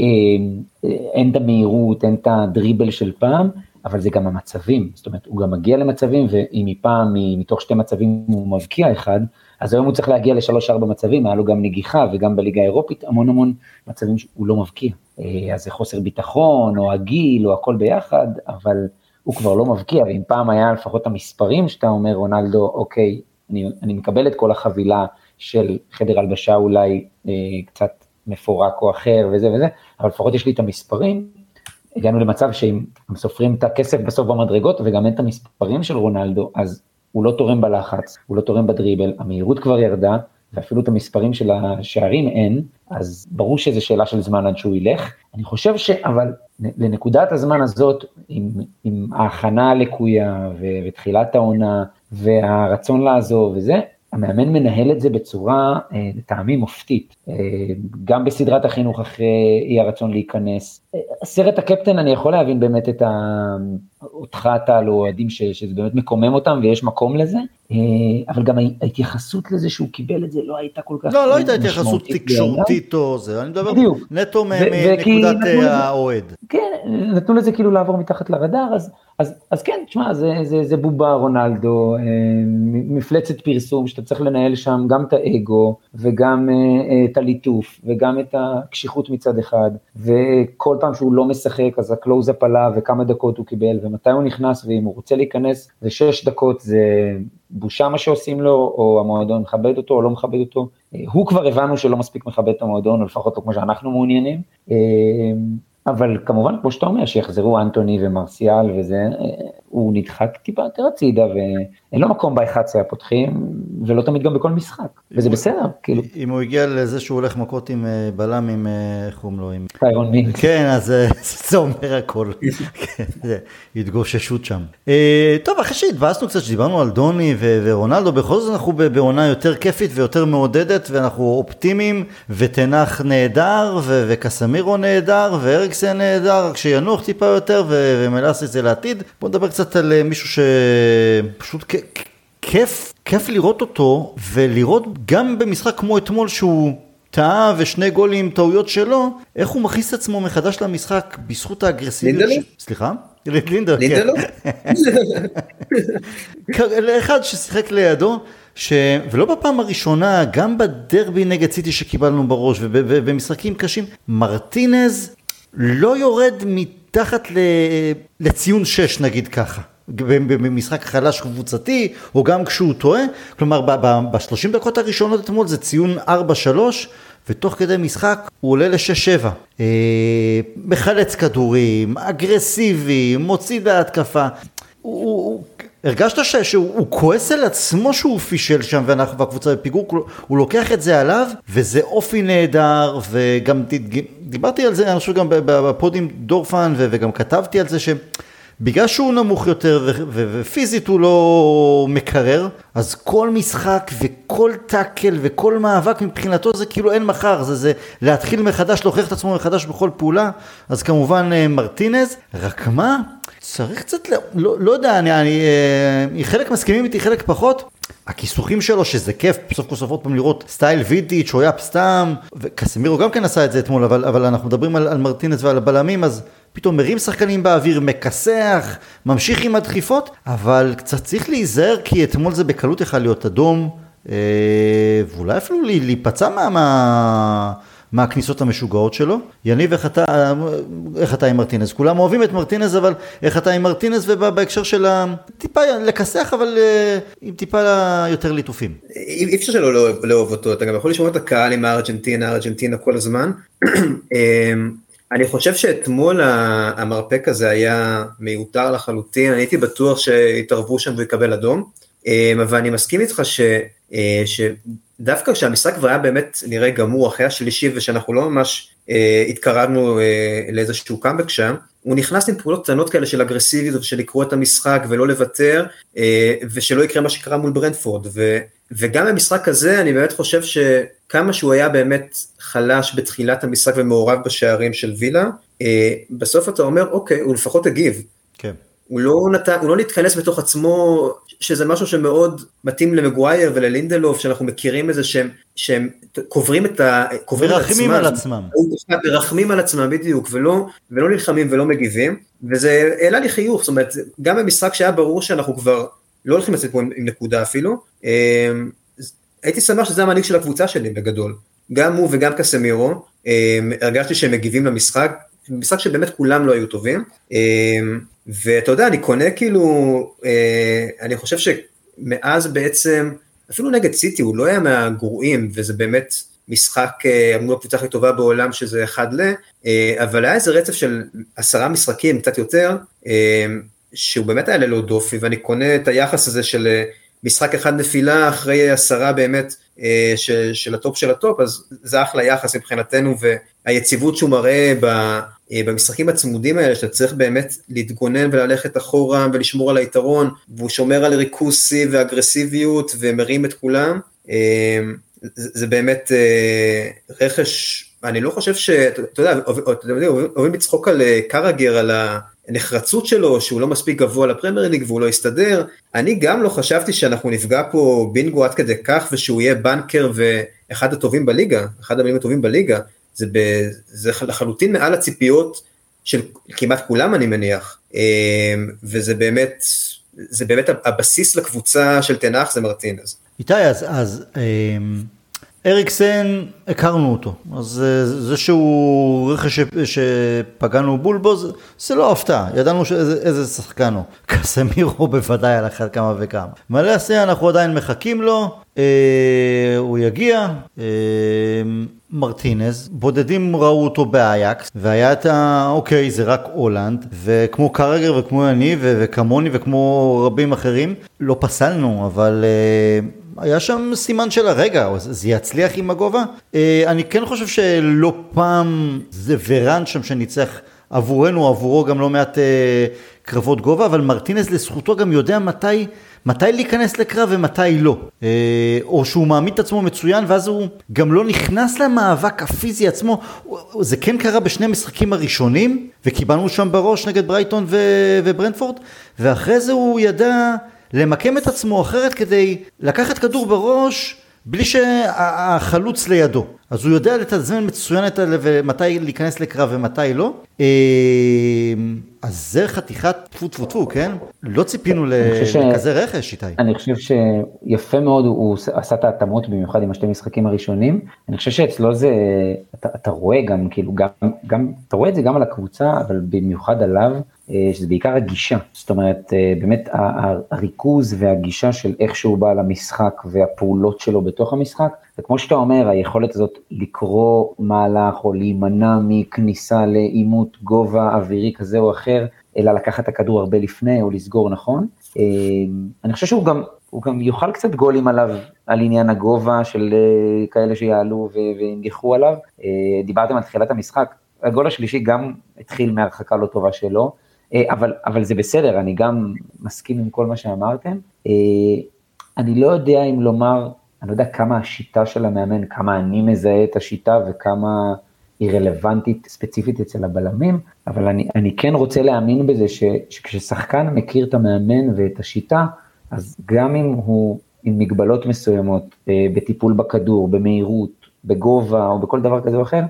אה, אין את המהירות, אין את הדריבל של פעם. אבל זה גם המצבים, זאת אומרת, הוא גם מגיע למצבים, ואם מפעם, מתוך שתי מצבים הוא מבקיע אחד, אז היום הוא צריך להגיע לשלוש-ארבע מצבים, היה לו גם נגיחה, וגם בליגה האירופית המון המון מצבים שהוא לא מבקיע. אה, אז זה חוסר ביטחון, או הגיל, או הכל ביחד, אבל הוא כבר לא מבקיע, ואם פעם היה לפחות המספרים שאתה אומר, רונלדו, אוקיי, אני, אני מקבל את כל החבילה של חדר הלבשה אולי אה, קצת מפורק או אחר וזה וזה, אבל לפחות יש לי את המספרים, הגענו למצב שאם סופרים את הכסף בסוף במדרגות וגם אין את המספרים של רונלדו, אז הוא לא תורם בלחץ, הוא לא תורם בדריבל, המהירות כבר ירדה, ואפילו את המספרים של השערים אין, אז ברור שזו שאלה של זמן עד שהוא ילך. אני חושב ש... אבל לנקודת הזמן הזאת, עם, עם ההכנה הלקויה ותחילת העונה והרצון לעזוב וזה, המאמן מנהל את זה בצורה אה, לטעמי מופתית, אה, גם בסדרת החינוך אחרי אי הרצון להיכנס. אה, סרט הקפטן אני יכול להבין באמת את ה... אותך טל או אוהדים שזה באמת מקומם אותם ויש מקום לזה, אבל גם ההתייחסות לזה שהוא קיבל את זה לא הייתה כל כך לא, לא הייתה התייחסות תקשורתית או זה, אני מדבר בדיוק. נטו מנקודת האוהד. כן, נתנו לזה כאילו לעבור מתחת לרדאר, אז, אז, אז כן, תשמע, זה, זה, זה בובה רונלדו, מפלצת פרסום שאתה צריך לנהל שם גם את האגו וגם את הליטוף וגם את הקשיחות מצד אחד, וכל פעם שהוא לא משחק אז הקלוזאפ עלה וכמה דקות הוא קיבל ומתי הוא נכנס ואם הוא רוצה להיכנס זה שש דקות זה בושה מה שעושים לו או המועדון מכבד אותו או לא מכבד אותו. הוא כבר הבנו שלא מספיק מכבד את המועדון או לפחות לא כמו שאנחנו מעוניינים. אבל כמובן, כמו שאתה אומר, שיחזרו אנטוני ומרסיאל וזה, הוא נדחק טיפה יותר הצידה ואין לו מקום ב-11 הפותחים, ולא תמיד גם בכל משחק, וזה בסדר, כאילו. אם הוא הגיע לזה שהוא הולך מכות עם אה, בלם עם, אה, איך קוראים לו? עם... טיירון מינק. כן, אז אה, (laughs) זה אומר הכל. כן, התגוששות שם. טוב, אחרי שהתבאסנו קצת, שדיברנו על דוני ורונלדו, בכל זאת אנחנו בעונה יותר כיפית ויותר מעודדת, ואנחנו אופטימיים, ותנח נהדר, וקסמירו נהדר, ואריקסן נהדר, רק שינוח טיפה יותר, ומלאסי זה לעתיד. בואו נדבר קצת על מישהו שפשוט כיף, כיף לראות אותו, ולראות גם במשחק כמו אתמול שהוא טעה ושני גולים טעויות שלו, איך הוא מכניס את עצמו מחדש למשחק בזכות האגרסיביות. לינדלו? ש... סליחה? לינדר, כן. לינדלו? (laughs) לאחד ששיחק לידו. ש... ולא בפעם הראשונה, גם בדרבי נגד סיטי שקיבלנו בראש ובמשחקים קשים, מרטינז לא יורד מתחת ל... לציון 6 נגיד ככה. במשחק חלש קבוצתי, או גם כשהוא טועה, כלומר ב-30 דקות הראשונות אתמול זה ציון 4-3, ותוך כדי משחק הוא עולה ל-6-7. אה, מחלץ כדורים, אגרסיבי, מוציא להתקפה. הוא, הוא, הרגשת ש, שהוא כועס על עצמו שהוא פישל שם ואנחנו והקבוצה בפיגור, הוא לוקח את זה עליו וזה אופי נהדר וגם דיברתי על זה אני חושב גם בפודים דורפן וגם כתבתי על זה ש... בגלל שהוא נמוך יותר ופיזית הוא לא מקרר, אז כל משחק וכל טאקל וכל מאבק מבחינתו זה כאילו אין מחר, זה, זה להתחיל מחדש, להוכיח את עצמו מחדש בכל פעולה, אז כמובן אה, מרטינז, רק מה? צריך קצת, לא, לא, לא יודע, אני, אני, אה, חלק מסכימים איתי, חלק פחות. הכיסוכים שלו, שזה כיף בסוף כל סוף עוד פעם לראות סטייל וידיץ', הוא היה סתם, וקסמירו גם כן עשה את זה אתמול, אבל, אבל אנחנו מדברים על, על מרטינס ועל הבלמים, אז פתאום מרים שחקנים באוויר, מכסח, ממשיך עם הדחיפות, אבל קצת צריך להיזהר כי אתמול זה בקלות יכול להיות אדום, אה, ואולי אפילו להיפצע מה... מה... מהכניסות המשוגעות שלו. יניב, איך אתה, איך אתה עם מרטינז? כולם אוהבים את מרטינז, אבל איך אתה עם מרטינז ובהקשר של טיפה לכסח, אבל אה, עם טיפה יותר ליטופים. אי אפשר שלא לאהוב אותו, אתה גם יכול לשמוע את הקהל עם הארגנטינה, ארגנטינה כל הזמן. (clears throat) אני חושב שאתמול המרפק הזה היה מיותר לחלוטין, אני הייתי בטוח שיתערבו שם ויקבל אדום, אמ, אבל אני מסכים איתך ש, אה, שדווקא כשהמשחק כבר היה באמת נראה גמור אחרי השלישי ושאנחנו לא ממש אה, התקרבנו אה, לאיזשהו קאמבק שם, הוא נכנס עם פעולות קטנות כאלה של אגרסיביות ושל לקרוא את המשחק ולא לוותר ושלא יקרה מה שקרה מול ברנדפורד. ו, וגם במשחק הזה אני באמת חושב שכמה שהוא היה באמת חלש בתחילת המשחק ומעורב בשערים של וילה, אה, בסוף אתה אומר אוקיי הוא לפחות הגיב. כן. הוא לא, נתן, הוא לא נתכנס בתוך עצמו, שזה משהו שמאוד מתאים למגווייר וללינדלוף, שאנחנו מכירים את זה שהם, שהם קוברים את, ה, קוברים את עצמם. על עצמם. מרחמים על עצמם בדיוק, ולא, ולא נלחמים ולא מגיבים, וזה העלה לי חיוך, זאת אומרת, גם במשחק שהיה ברור שאנחנו כבר לא הולכים לצאת פה עם, נקודה אפילו, אמ, הייתי שמח שזה המנהיג של הקבוצה שלי בגדול. גם הוא וגם קסמירו, אמ, הרגשתי שהם מגיבים למשחק, משחק שבאמת כולם לא היו טובים. אמ, ואתה יודע, אני קונה כאילו, אה, אני חושב שמאז בעצם, אפילו נגד סיטי, הוא לא היה מהגרועים, וזה באמת משחק אה, אמור הקבוצה הכי טובה בעולם, שזה אחד ל, אה, אבל היה איזה רצף של עשרה משחקים, קצת יותר, שהוא באמת היה ללא דופי, ואני קונה את היחס הזה של משחק אחד נפילה אחרי עשרה באמת אה, של, של הטופ של הטופ, אז זה אחלה יחס מבחינתנו, והיציבות שהוא מראה ב, אה, במשחקים הצמודים האלה, שאתה צריך באמת להתגונן וללכת אחורה ולשמור על היתרון, והוא שומר על ריכוז שיא ואגרסיביות ומרים את כולם, אה, זה, באמת אה, רכש, אני לא חושב ש... אתה יודע, אוהבים לצחוק על אה, קרגר, על. הנחרצות שלו, שהוא לא מספיק גבוה לפרמייר ליג והוא לא יסתדר, אני גם לא חשבתי שאנחנו נפגע פה בינגו עד כדי כך ושהוא יהיה בנקר ואחד הטובים בליגה, אחד המילים הטובים בליגה, זה, ב, זה לחלוטין מעל הציפיות של כמעט כולם אני מניח, אמ, וזה באמת, זה באמת הבסיס לקבוצה של תנח זה מרטינז. איתי, אז, אז אמ, אריקסן, הכרנו אותו, אז אה, זה שהוא רכש שפגענו בול בו, זה, זה לא הפתעה, ידענו שאיזה, איזה שחקן הוא. (laughs) קסמירו בוודאי על אחת כמה וכמה. מלא עשייה, אנחנו עדיין מחכים לו, אה, הוא יגיע, אה, מרטינז, בודדים ראו אותו באייקס, והיה את ה... אוקיי, זה רק הולנד, וכמו קרגר וכמו אני וכמוני וכמו רבים אחרים, לא פסלנו, אבל... אה, היה שם סימן של הרגע, זה יצליח עם הגובה? אה, אני כן חושב שלא פעם זה ורן שם שניצח עבורנו, עבורו גם לא מעט אה, קרבות גובה, אבל מרטינז לזכותו גם יודע מתי, מתי להיכנס לקרב ומתי לא. אה, או שהוא מעמיד את עצמו מצוין ואז הוא גם לא נכנס למאבק הפיזי עצמו. זה כן קרה בשני המשחקים הראשונים, וקיבלנו שם בראש נגד ברייטון וברנדפורד, ואחרי זה הוא ידע... למקם את עצמו אחרת כדי לקחת כדור בראש בלי שהחלוץ לידו. אז הוא יודע לתזמן מצוין את מתי להיכנס לקרב ומתי לא. אה, אז זה חתיכת טפו טפו טפו, כן? לא ציפינו לכזה רכש, איתי. אני חושב שיפה מאוד הוא עשה את ההתאמות, במיוחד עם השתי משחקים הראשונים. אני חושב שאצלו זה, אתה, אתה רואה גם, כאילו, גם, גם, אתה רואה את זה גם על הקבוצה, אבל במיוחד עליו, שזה בעיקר הגישה, זאת אומרת, אה, באמת הריכוז והגישה של איך שהוא בא למשחק והפעולות שלו בתוך המשחק, וכמו שאתה אומר, היכולת הזאת לקרוא מהלך או להימנע מכניסה לעימות גובה אווירי כזה או אחר, אלא לקחת את הכדור הרבה לפני או לסגור נכון. אה, אני חושב שהוא גם, הוא גם יאכל קצת גולים עליו, על עניין הגובה של כאלה שיעלו וינגחו עליו. דיברתם על תחילת המשחק, הגול השלישי גם התחיל מהרחקה לא טובה שלו. אה, אבל, אבל זה בסדר, אני גם מסכים עם כל מה שאמרתם. אה, אני לא יודע אם לומר, אני לא יודע כמה השיטה של המאמן, כמה אני מזהה את השיטה וכמה היא רלוונטית ספציפית אצל הבלמים, אבל אני, אני כן רוצה להאמין בזה ש, שכששחקן מכיר את המאמן ואת השיטה, אז גם אם הוא עם מגבלות מסוימות אה, בטיפול בכדור, במהירות, בגובה או בכל דבר כזה או אחר,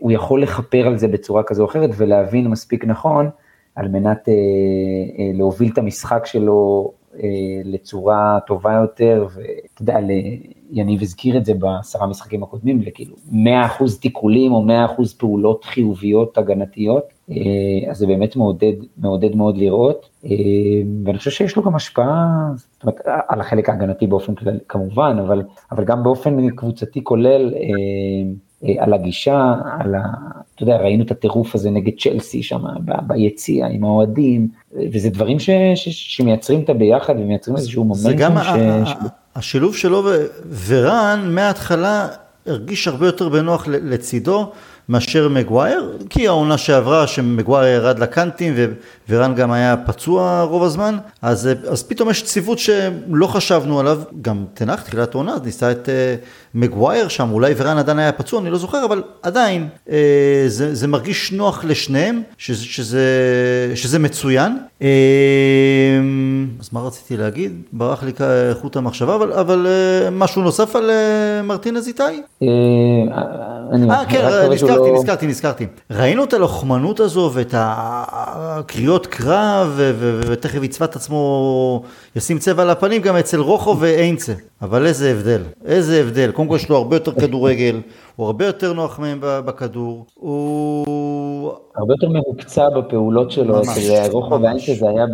הוא יכול לכפר על זה בצורה כזו או אחרת ולהבין מספיק נכון על מנת אה, אה, להוביל את המשחק שלו אה, לצורה טובה יותר, ואתה יודע, יניב הזכיר את זה בעשרה משחקים הקודמים, לכאילו 100% תיקולים או 100% פעולות חיוביות הגנתיות, אה, אז זה באמת מעודד, מעודד מאוד לראות, אה, ואני חושב שיש לו גם השפעה, זאת אומרת, על החלק ההגנתי באופן כללי כמובן, אבל, אבל גם באופן קבוצתי כולל, אה, על הגישה, על ה... אתה יודע, ראינו את הטירוף הזה נגד צ'לסי שם ביציע עם האוהדים, וזה דברים ש, ש, שמייצרים את הביחד ומייצרים איזשהו מומנטום. זה גם ש... ש... השילוב שלו ורן מההתחלה הרגיש הרבה יותר בנוח לצידו. מאשר מגווייר, כי העונה שעברה שמגווייר ירד לקאנטים ורן גם היה פצוע רוב הזמן, אז, אז פתאום יש ציוות שלא חשבנו עליו, גם תנח תחילת העונה, אז ניסה את uh, מגווייר שם, אולי ורן עדיין היה פצוע, אני לא זוכר, אבל עדיין uh, זה, זה מרגיש נוח לשניהם, שזה, שזה, שזה מצוין. Uh, אז מה רציתי להגיד? ברח לי חוט המחשבה, אבל, אבל uh, משהו נוסף על uh, מרטינז איתי? אה, כן, נזכרתי, לא- נזכרתי, נזכרתי. ראינו את הלוחמנות הזו ואת הקריאות קרב, ותכף יצבע את עצמו, ישים צבע על הפנים גם אצל רוחו ואיינצה. אבל איזה הבדל, איזה הבדל. קודם כל יש לו הרבה יותר כדורגל, הוא הרבה יותר נוח מהם בכדור, הוא... הרבה יותר מבוקצע בפעולות שלו, אצל רוחו ואיינצה זה היה ב...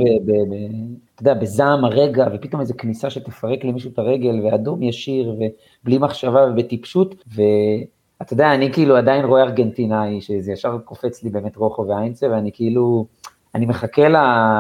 אתה יודע, בזעם הרגע, ופתאום איזו כניסה שתפרק למישהו את הרגל, ואדום ישיר, ובלי מחשבה ובטיפשות, ואתה יודע, אני כאילו עדיין רואה ארגנטינאי, שזה ישר קופץ לי באמת רוחו ואיינצה, ואני כאילו, אני מחכה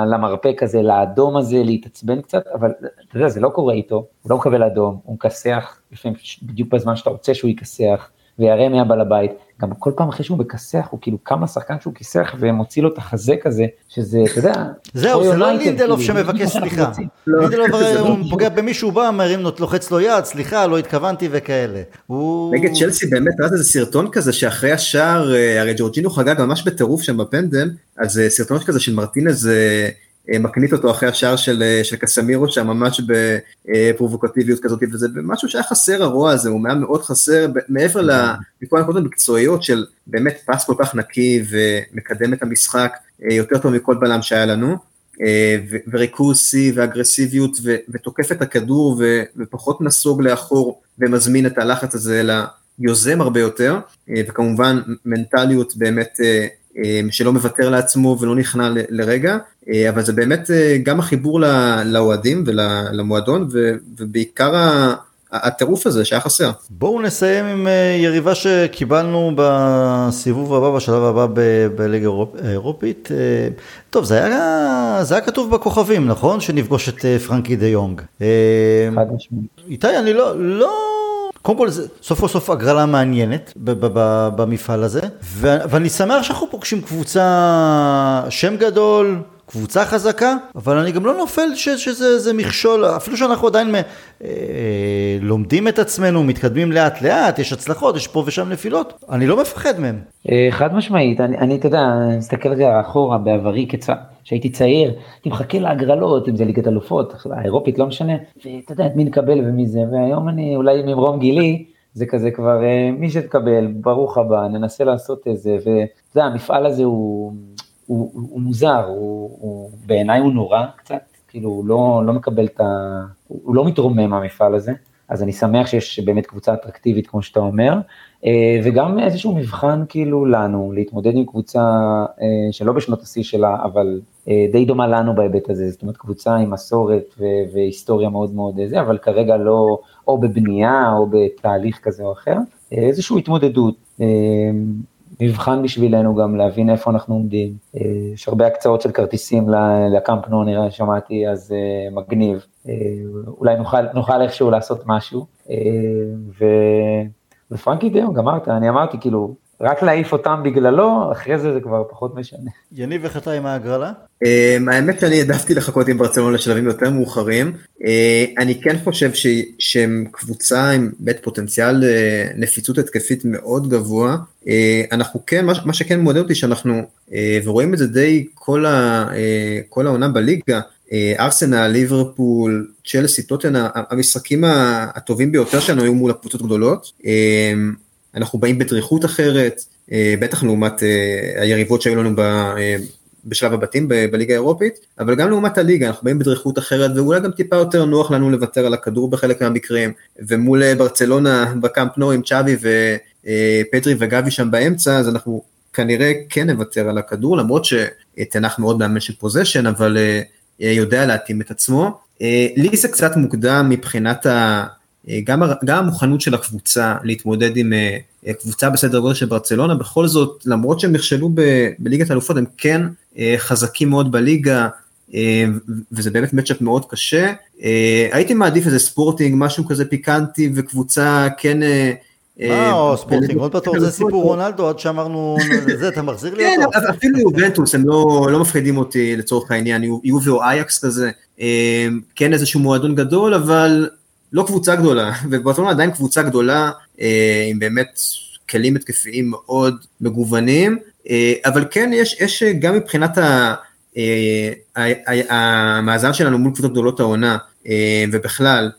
למרפק הזה, לאדום הזה, להתעצבן קצת, אבל אתה יודע, זה לא קורה איתו, הוא לא מקבל אדום, הוא מכסח, לפעמים בדיוק בזמן שאתה רוצה שהוא יכסח, ויראה מי הבעל הבית. גם כל פעם אחרי שהוא מכסח, הוא כאילו קם לשחקן שהוא כיסח ומוציא לו את החזה כזה, שזה, אתה יודע... זהו, זה לא לינדלוף כאילו, שמבקש (laughs) סליחה. לינדלוף הרי (laughs) הוא לא פוגע במישהו בא, מרים, לוחץ לו יד, סליחה, לא התכוונתי וכאלה. נגד צ'לסי באמת, ראית איזה סרטון כזה שאחרי השער, אה, הרי ג'ורג'ינו חגג ממש בטירוף שם בפנדל, אז אה, סרטון כזה של מרטינז אה, אה, מקנית אותו אחרי השער של, אה, של קסמירו שם ממש בפרובוקטיביות כזאת וזה משהו שהיה חסר הרוע הזה הוא היה מאוד חסר מעבר לכל הנקודות המקצועיות של באמת פס כל כך נקי ומקדם את המשחק אה, יותר טוב מכל בלם שהיה לנו וריכוז ואגרסיביות ותוקף את הכדור ופחות נסוג לאחור ומזמין את הלחץ הזה אלא יוזם הרבה יותר וכמובן מנטליות באמת שלא מוותר לעצמו ולא נכנע לרגע אה, אבל זה באמת אה, גם החיבור לאוהדים ולמועדון ובעיקר הטירוף הזה שהיה חסר. בואו נסיים עם אה, יריבה שקיבלנו בסיבוב הבא, בשלב הבא בליגה האירופית. טוב, זה היה, זה היה כתוב בכוכבים, נכון? שנפגוש את פרנקי דה יונג. חד משמעית. איתי, אני לא, לא... קודם כל, זה סוף כל סוף הגרלה מעניינת במפעל הזה, ואני שמח שאנחנו פוגשים קבוצה, שם גדול, קבוצה חזקה, אבל אני גם לא נופל ש, שזה מכשול, אפילו שאנחנו עדיין אה, אה, לומדים את עצמנו, מתקדמים לאט לאט, יש הצלחות, יש פה ושם נפילות, אני לא מפחד מהם. אה, חד משמעית, אני, אתה יודע, מסתכל רגע אחורה בעברי כשהייתי צעיר, הייתי מחכה להגרלות, אם זה ליגת אלופות, האירופית, לא משנה, ואתה יודע, את מי נקבל ומי זה, והיום אני אולי ממרום גילי, זה כזה כבר אה, מי שתקבל, ברוך הבא, ננסה לעשות איזה, ואתה יודע, המפעל הזה הוא... הוא, הוא מוזר, הוא, הוא, בעיניי הוא נורא קצת, כאילו הוא לא, לא מקבל את ה... הוא לא מתרומם מהמפעל הזה, אז אני שמח שיש באמת קבוצה אטרקטיבית כמו שאתה אומר, אה, וגם איזשהו מבחן כאילו לנו, להתמודד עם קבוצה אה, שלא בשנות השיא שלה, אבל אה, די דומה לנו בהיבט הזה, זאת אומרת קבוצה עם מסורת והיסטוריה מאוד מאוד זה, אבל כרגע לא, או בבנייה או בתהליך כזה או אחר, איזושהי התמודדות. מבחן בשבילנו גם להבין איפה אנחנו עומדים. אה, יש הרבה הקצאות של כרטיסים לקמפנו, נראה, שמעתי, אז אה, מגניב. אה, אולי נוכל, נוכל איכשהו לעשות משהו. ו... ופרנקי דיון, גמרת, אני אמרתי, כאילו, רק להעיף אותם בגללו, אחרי זה זה כבר פחות משנה. יניב, איך אתה עם ההגרלה? Um, האמת שאני העדפתי לחכות עם ברצלונה לשלבים יותר מאוחרים. Uh, אני כן חושב שהם קבוצה עם בית פוטנציאל uh, נפיצות התקפית מאוד גבוה. Uh, אנחנו כן, מה, מה שכן מועדד אותי שאנחנו, ורואים את זה די כל, העונה בליגה, ארסנל, ליברפול, צ'לסי, טוטנה, המשחקים הטובים ביותר שלנו היו מול הקבוצות הגדולות. אנחנו באים בדריכות אחרת, בטח לעומת היריבות שהיו לנו בשלב הבתים בליגה האירופית, אבל גם לעומת הליגה אנחנו באים בדריכות אחרת ואולי גם טיפה יותר נוח לנו לוותר על הכדור בחלק מהמקרים, ומול אה, ברצלונה בקאמפ נו עם צ'אבי ופדרי אה, וגבי שם באמצע, אז אנחנו כנראה כן נוותר על הכדור, למרות שתנח מאוד מאמן של פוזיישן, אבל אה, יודע להתאים את עצמו. לי זה קצת מוקדם מבחינת ה... גם, גם המוכנות של הקבוצה להתמודד עם קבוצה בסדר גודל של ברצלונה, בכל זאת, למרות שהם נכשלו בליגת האלופות, הם כן אה, חזקים מאוד בליגה, אה, וזה באמת מצ'אפ מאוד קשה. אה, הייתי מעדיף איזה ספורטינג, משהו כזה פיקנטי, וקבוצה כן... אה, ספורטינג, עוד בטוח זה סיפור רונלדו, עד שאמרנו, (laughs) זה, אתה מחזיר לי אותו. כן, אפילו יובנטוס, הם לא, לא מפחידים אותי לצורך העניין, יובי או אייקס כזה, כן איזשהו מועדון גדול, אבל לא קבוצה גדולה, (laughs) וברצלונה עדיין קבוצה גדולה, עם באמת כלים התקפיים מאוד מגוונים, אה, אבל כן יש, יש גם מבחינת ה... אה, המאזן שלנו מול קבוצות גדולות העונה אה, ובכלל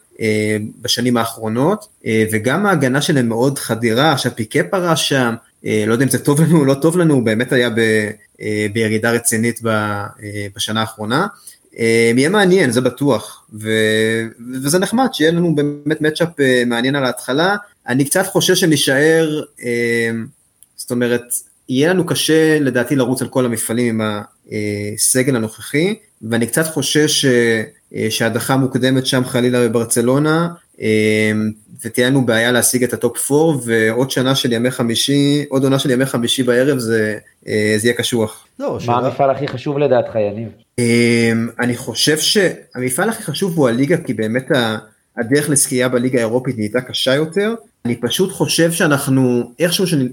בשנים האחרונות וגם ההגנה שלהם מאוד חדירה, עכשיו פיקה פרש שם, לא יודע אם זה טוב לנו או לא טוב לנו, הוא באמת היה ב, בירידה רצינית בשנה האחרונה. יהיה מעניין, זה בטוח, ו, וזה נחמד שיהיה לנו באמת matchup מעניין על ההתחלה. אני קצת חושש שנישאר, זאת אומרת, יהיה לנו קשה לדעתי לרוץ על כל המפעלים עם הסגל הנוכחי, ואני קצת חושש אה, שהדחה מוקדמת שם חלילה בברצלונה, ותהיה לנו בעיה להשיג את הטופ 4, ועוד שנה של ימי חמישי, עוד עונה של ימי חמישי בערב, זה, זה יהיה קשוח. לא, מה. המפעל הכי חשוב לדעתך, יניב? אני חושב שהמפעל הכי חשוב הוא הליגה, כי באמת הדרך לשחייה בליגה האירופית נהייתה קשה יותר. אני פשוט חושב שאנחנו, איכשהו שאני...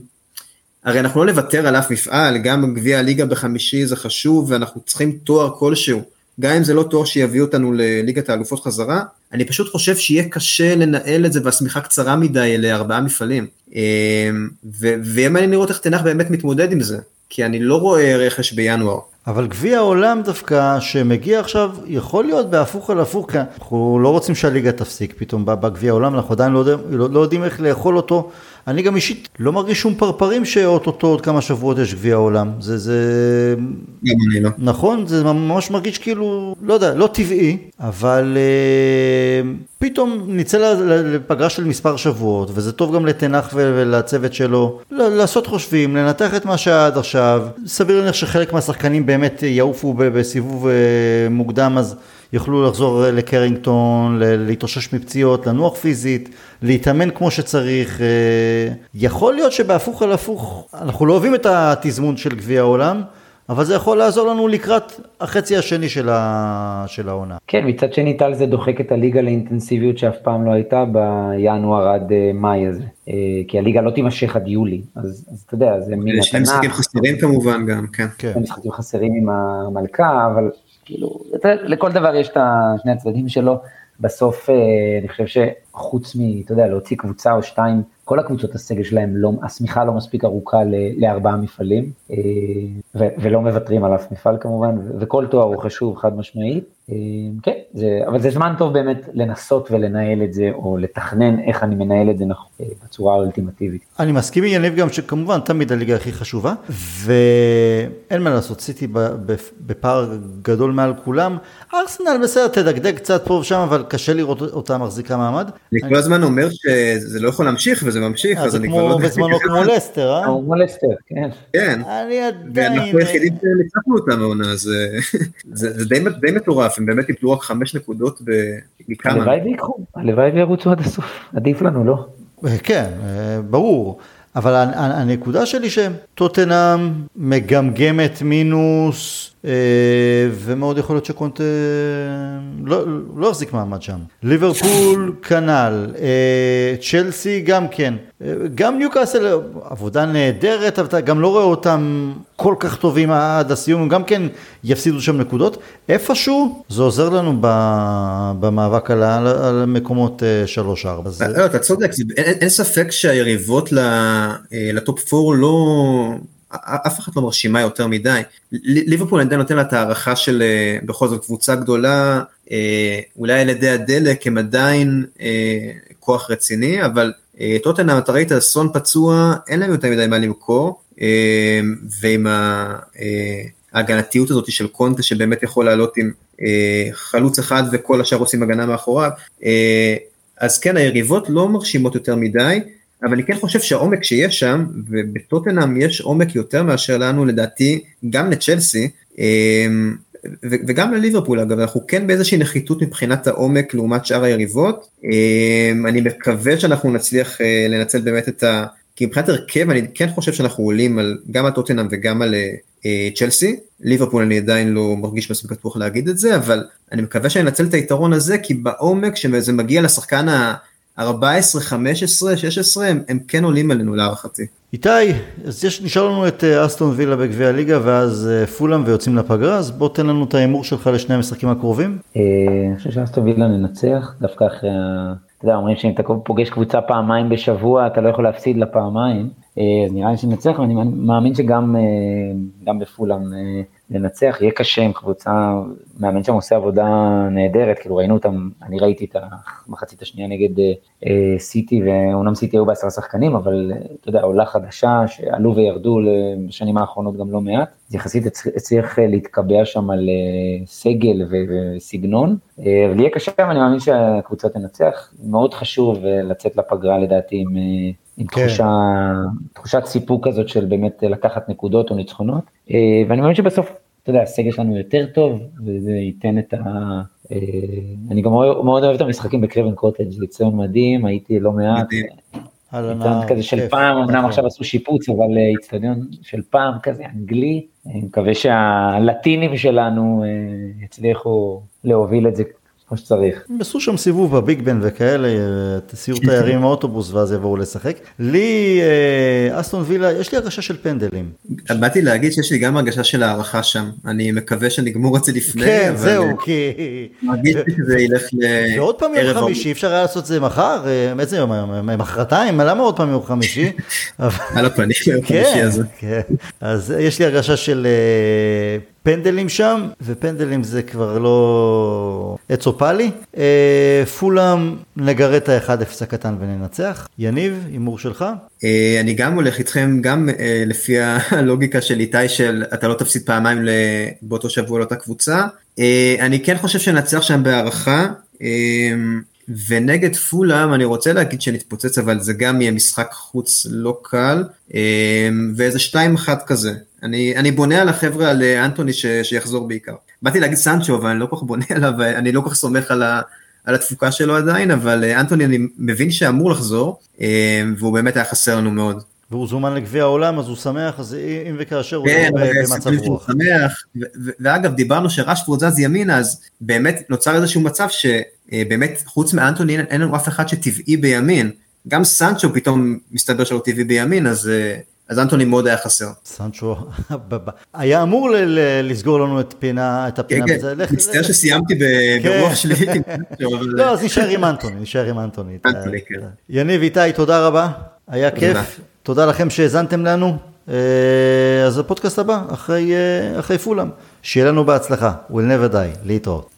הרי אנחנו לא נוותר על אף מפעל, גם גביע הליגה בחמישי זה חשוב, ואנחנו צריכים תואר כלשהו. גם אם זה לא תואר שיביא אותנו לליגת האלופות חזרה, אני פשוט חושב שיהיה קשה לנהל את זה והשמיכה קצרה מדי לארבעה מפעלים. ויהיה מעניין לראות איך טן האח באמת מתמודד עם זה, כי אני לא רואה רכש בינואר. אבל גביע העולם דווקא שמגיע עכשיו יכול להיות בהפוך על הפוך כי אנחנו לא רוצים שהליגה תפסיק פתאום בגביע העולם אנחנו עדיין לא, יודע, לא, לא יודעים איך לאכול אותו אני גם אישית לא מרגיש שום פרפרים שאו-טו-טו עוד כמה שבועות יש גביע העולם. זה, זה... גם אני לא. נכון, זה ממש מרגיש כאילו, לא יודע, לא טבעי, אבל אה, פתאום נצא לפגרה של מספר שבועות, וזה טוב גם לטן האח ולצוות שלו, לעשות חושבים, לנתח את מה שהיה עד עכשיו. סביר להניח שחלק מהשחקנים באמת יעופו בסיבוב אה, מוקדם, אז... יוכלו לחזור לקרינגטון, להתאושש מפציעות, לנוח פיזית, להתאמן כמו שצריך. אה, יכול להיות שבהפוך על הפוך, אנחנו לא אוהבים את התזמון של גביע העולם, אבל זה יכול לעזור לנו לקראת החצי השני של, ה... של העונה. כן, מצד שני טל זה דוחק את הליגה לאינטנסיביות שאף פעם לא הייתה בינואר עד אה, מאי הזה. אה, כי הליגה לא תימשך עד יולי, אז, אז אתה יודע, זה מן התנ"ך. יש להם משחקים חסרים כמובן גם, כן. כן. משחקים חסרים עם המלכה, אבל כאילו, לכל דבר יש את שני הצדדים שלו. בסוף אה, אני חושב שחוץ מ, אתה יודע, להוציא קבוצה או שתיים, כל הקבוצות הסגל שלהם, לא, השמיכה לא מספיק ארוכה לארבעה מפעלים, אה, ולא מוותרים על אף מפעל כמובן, וכל תואר הוא חשוב חד משמעית. אה, כן, זה, אבל זה זמן טוב באמת לנסות ולנהל את זה, או לתכנן איך אני מנהל את זה נכון, בצורה האולטימטיבית. אני מסכים עם יניב גם שכמובן תמיד הליגה הכי חשובה, ואין מה לעשות, סיטי בפער גדול מעל כולם. ארסנל בסדר, תדגדג קצת פה ושם, אבל קשה לראות אותה מחזיקה מעמד. אני כל הזמן אומר שזה לא יכול להמשיך וזה ממשיך, אז אני כבר לא יודע. בזמנו כמו לסטר, אה? כמו לסטר, כן. כן. אני עדיין... ואנחנו היחידים שניצחנו אותם העונה, (laughs) זה די מטורף, הם באמת איבדו רק חמש נקודות מכמה. הלוואי ויקחו, הלוואי וירוצו עד הסוף, עדיף לנו, לא? כן, אה, ברור. אבל הנקודה שלי שטוטנאם מגמגמת מינוס אה, ומאוד יכול להיות שקונטה לא, לא יחזיק מעמד שם. ליברפול כנ"ל, אה, צ'לסי גם כן. אה, גם ניוקאסל עבודה נהדרת, אבל אתה גם לא רואה אותם כל כך טובים עד הסיום, גם כן יפסידו שם נקודות. איפשהו זה עוזר לנו במאבק על, על מקומות 3-4. לא, אתה צודק, אין, אין ספק שהיריבות לטופ 4 לא... אף אחת לא מרשימה יותר מדי. ליברפול עדיין נותן לה את הערכה של אה, בכל זאת קבוצה גדולה, אה, אולי על ידי הדלק הם עדיין אה, כוח רציני, אבל טוטנאם אתה ראית סון פצוע, אין להם יותר מדי מה למכור, ועם ההגנתיות הזאת של קונטה שבאמת יכול לעלות עם חלוץ אחד וכל השאר עושים הגנה מאחוריו, אז כן היריבות לא מרשימות יותר מדי. אבל אני כן חושב שהעומק שיש שם, ובטוטנאם יש עומק יותר מאשר לנו לדעתי, גם לצ'לסי, אמ, וגם לליברפול אגב, אנחנו כן באיזושהי נחיתות מבחינת העומק לעומת שאר היריבות, אמ, אני מקווה שאנחנו נצליח אה, לנצל באמת את ה... כי מבחינת הרכב אני כן חושב שאנחנו עולים על, גם על טוטנאם וגם על אה, צ'לסי, ליברפול אני עדיין לא מרגיש מספיק בטוח להגיד את זה, אבל אני מקווה שאני אנצל את היתרון הזה, כי בעומק שזה מגיע לשחקן ה... 14, 15, 16, הם, הם כן עולים עלינו להערכתי. איתי, אז יש, נשאר לנו את אה, אסטון וילה בגביע הליגה ואז אה, פולאם ויוצאים לפגרה, אז בוא תן לנו את ההימור שלך לשני המשחקים הקרובים. אה, אני חושב שאסטון וילה ננצח, דווקא אחרי, אתה יודע, אומרים שאם אתה פוגש קבוצה פעמיים בשבוע, אתה לא יכול להפסיד לה פעמיים, אז נראה לי שננצח, ואני מאמין שגם בפולאם לנצח, יהיה קשה עם קבוצה, מאמן שם עושה עבודה נהדרת, כאילו ראינו אותם, אני ראיתי את המחצית השנייה נגד אה, סיטי, ואומנם סיטי היו בעשרה שחקנים, אבל אתה יודע, עולה חדשה שעלו וירדו בשנים האחרונות גם לא מעט, אז יחסית הצליח להתקבע שם על אה, סגל וסגנון, אה, אבל יהיה קשה, ואני מאמין שהקבוצה תנצח, מאוד חשוב אה, לצאת לפגרה לדעתי עם... אה, עם כן. תחושה, תחושת סיפוק כזאת של באמת לקחת נקודות או ניצחונות, אה, ואני מאמין שבסוף, אתה יודע, הסגל שלנו יותר טוב, וזה ייתן את, ה, אני גם מאוד אוהב את המשחקים בקרבן קוטג', זה ציון מדהים, הייתי לא מעט. איצטדיון כזה של פעם, אמנם נכון. עכשיו עשו שיפוץ, אבל איצטדיון של פעם כזה אנגלי, אני מקווה שהלטינים שלנו יצליחו להוביל את זה כמו שצריך. הם עשו שם סיבוב בביג בן וכאלה, סיור תיירים עם האוטובוס ואז יבואו לשחק. לי, אה, אסטון וילה, יש לי הרגשה של פנדלים. באתי להגיד שיש לי גם הרגשה של הערכה שם. אני מקווה שנגמור את זה לפני. כן, זהו, כי... מרגיש לי שזה ילך לערב... ועוד פעם יום חמישי, אפשר היה לעשות את זה מחר, איזה יום היום? מחרתיים? למה עוד פעם יום חמישי? (laughs) על הפנים יום חמישי הזה. כן, אז יש לי הרגשה של אה, פנדלים שם, ופנדלים זה כבר לא עץ אופלי. אה, פולאם נגרד את ה-1-0 הקטן וננצח. יניב, הימור שלך? אה, אני גם הולך איתכם, גם אה, לפי הלוגיקה של איתי של אתה לא תפסיד פעמיים באותו שבוע לאותה קבוצה. אה, אני כן חושב שנצליח שם בהערכה. אה, ונגד פולאם אני רוצה להגיד שנתפוצץ אבל זה גם יהיה משחק חוץ לא קל אה, ואיזה 2-1 כזה אני, אני בונה על החבר'ה, על אה, אנטוני ש, שיחזור בעיקר. באתי להגיד סנצ'ו, אבל אני לא כל כך בונה עליו, אני לא כל כך סומך על, ה, על התפוקה שלו עדיין, אבל אה, אנטוני אני מבין שאמור לחזור, אה, והוא באמת היה חסר לנו מאוד. והוא זומן לגביע העולם, אז הוא שמח, אז אם וכאשר הוא כן, במצב רוח. כן, שמח, ואגב, דיברנו שרשפורד זז ימינה, אז באמת נוצר איזשהו מצב שבאמת, חוץ מאנטוני, אין לנו אף אחד שטבעי בימין. גם סנצ'ו פתאום מסתבר שהוא טבעי בימין, אז אז אנטוני מאוד היה חסר. סנצ'ו היה אמור לסגור לנו את פינה, את הפינה. כן, כן, מצטער שסיימתי ברוח כן. שלי. (laughs) לא, אז נשאר עם אנטוני, נשאר עם אנטוני. כן. יניב איתי, תודה רבה, היה כיף. תודה לכם שהאזנתם לנו. אה, אז הפודקאסט הבא, אחרי, אה, אחרי פולאם. שיהיה לנו בהצלחה, we'll never die, להתראות.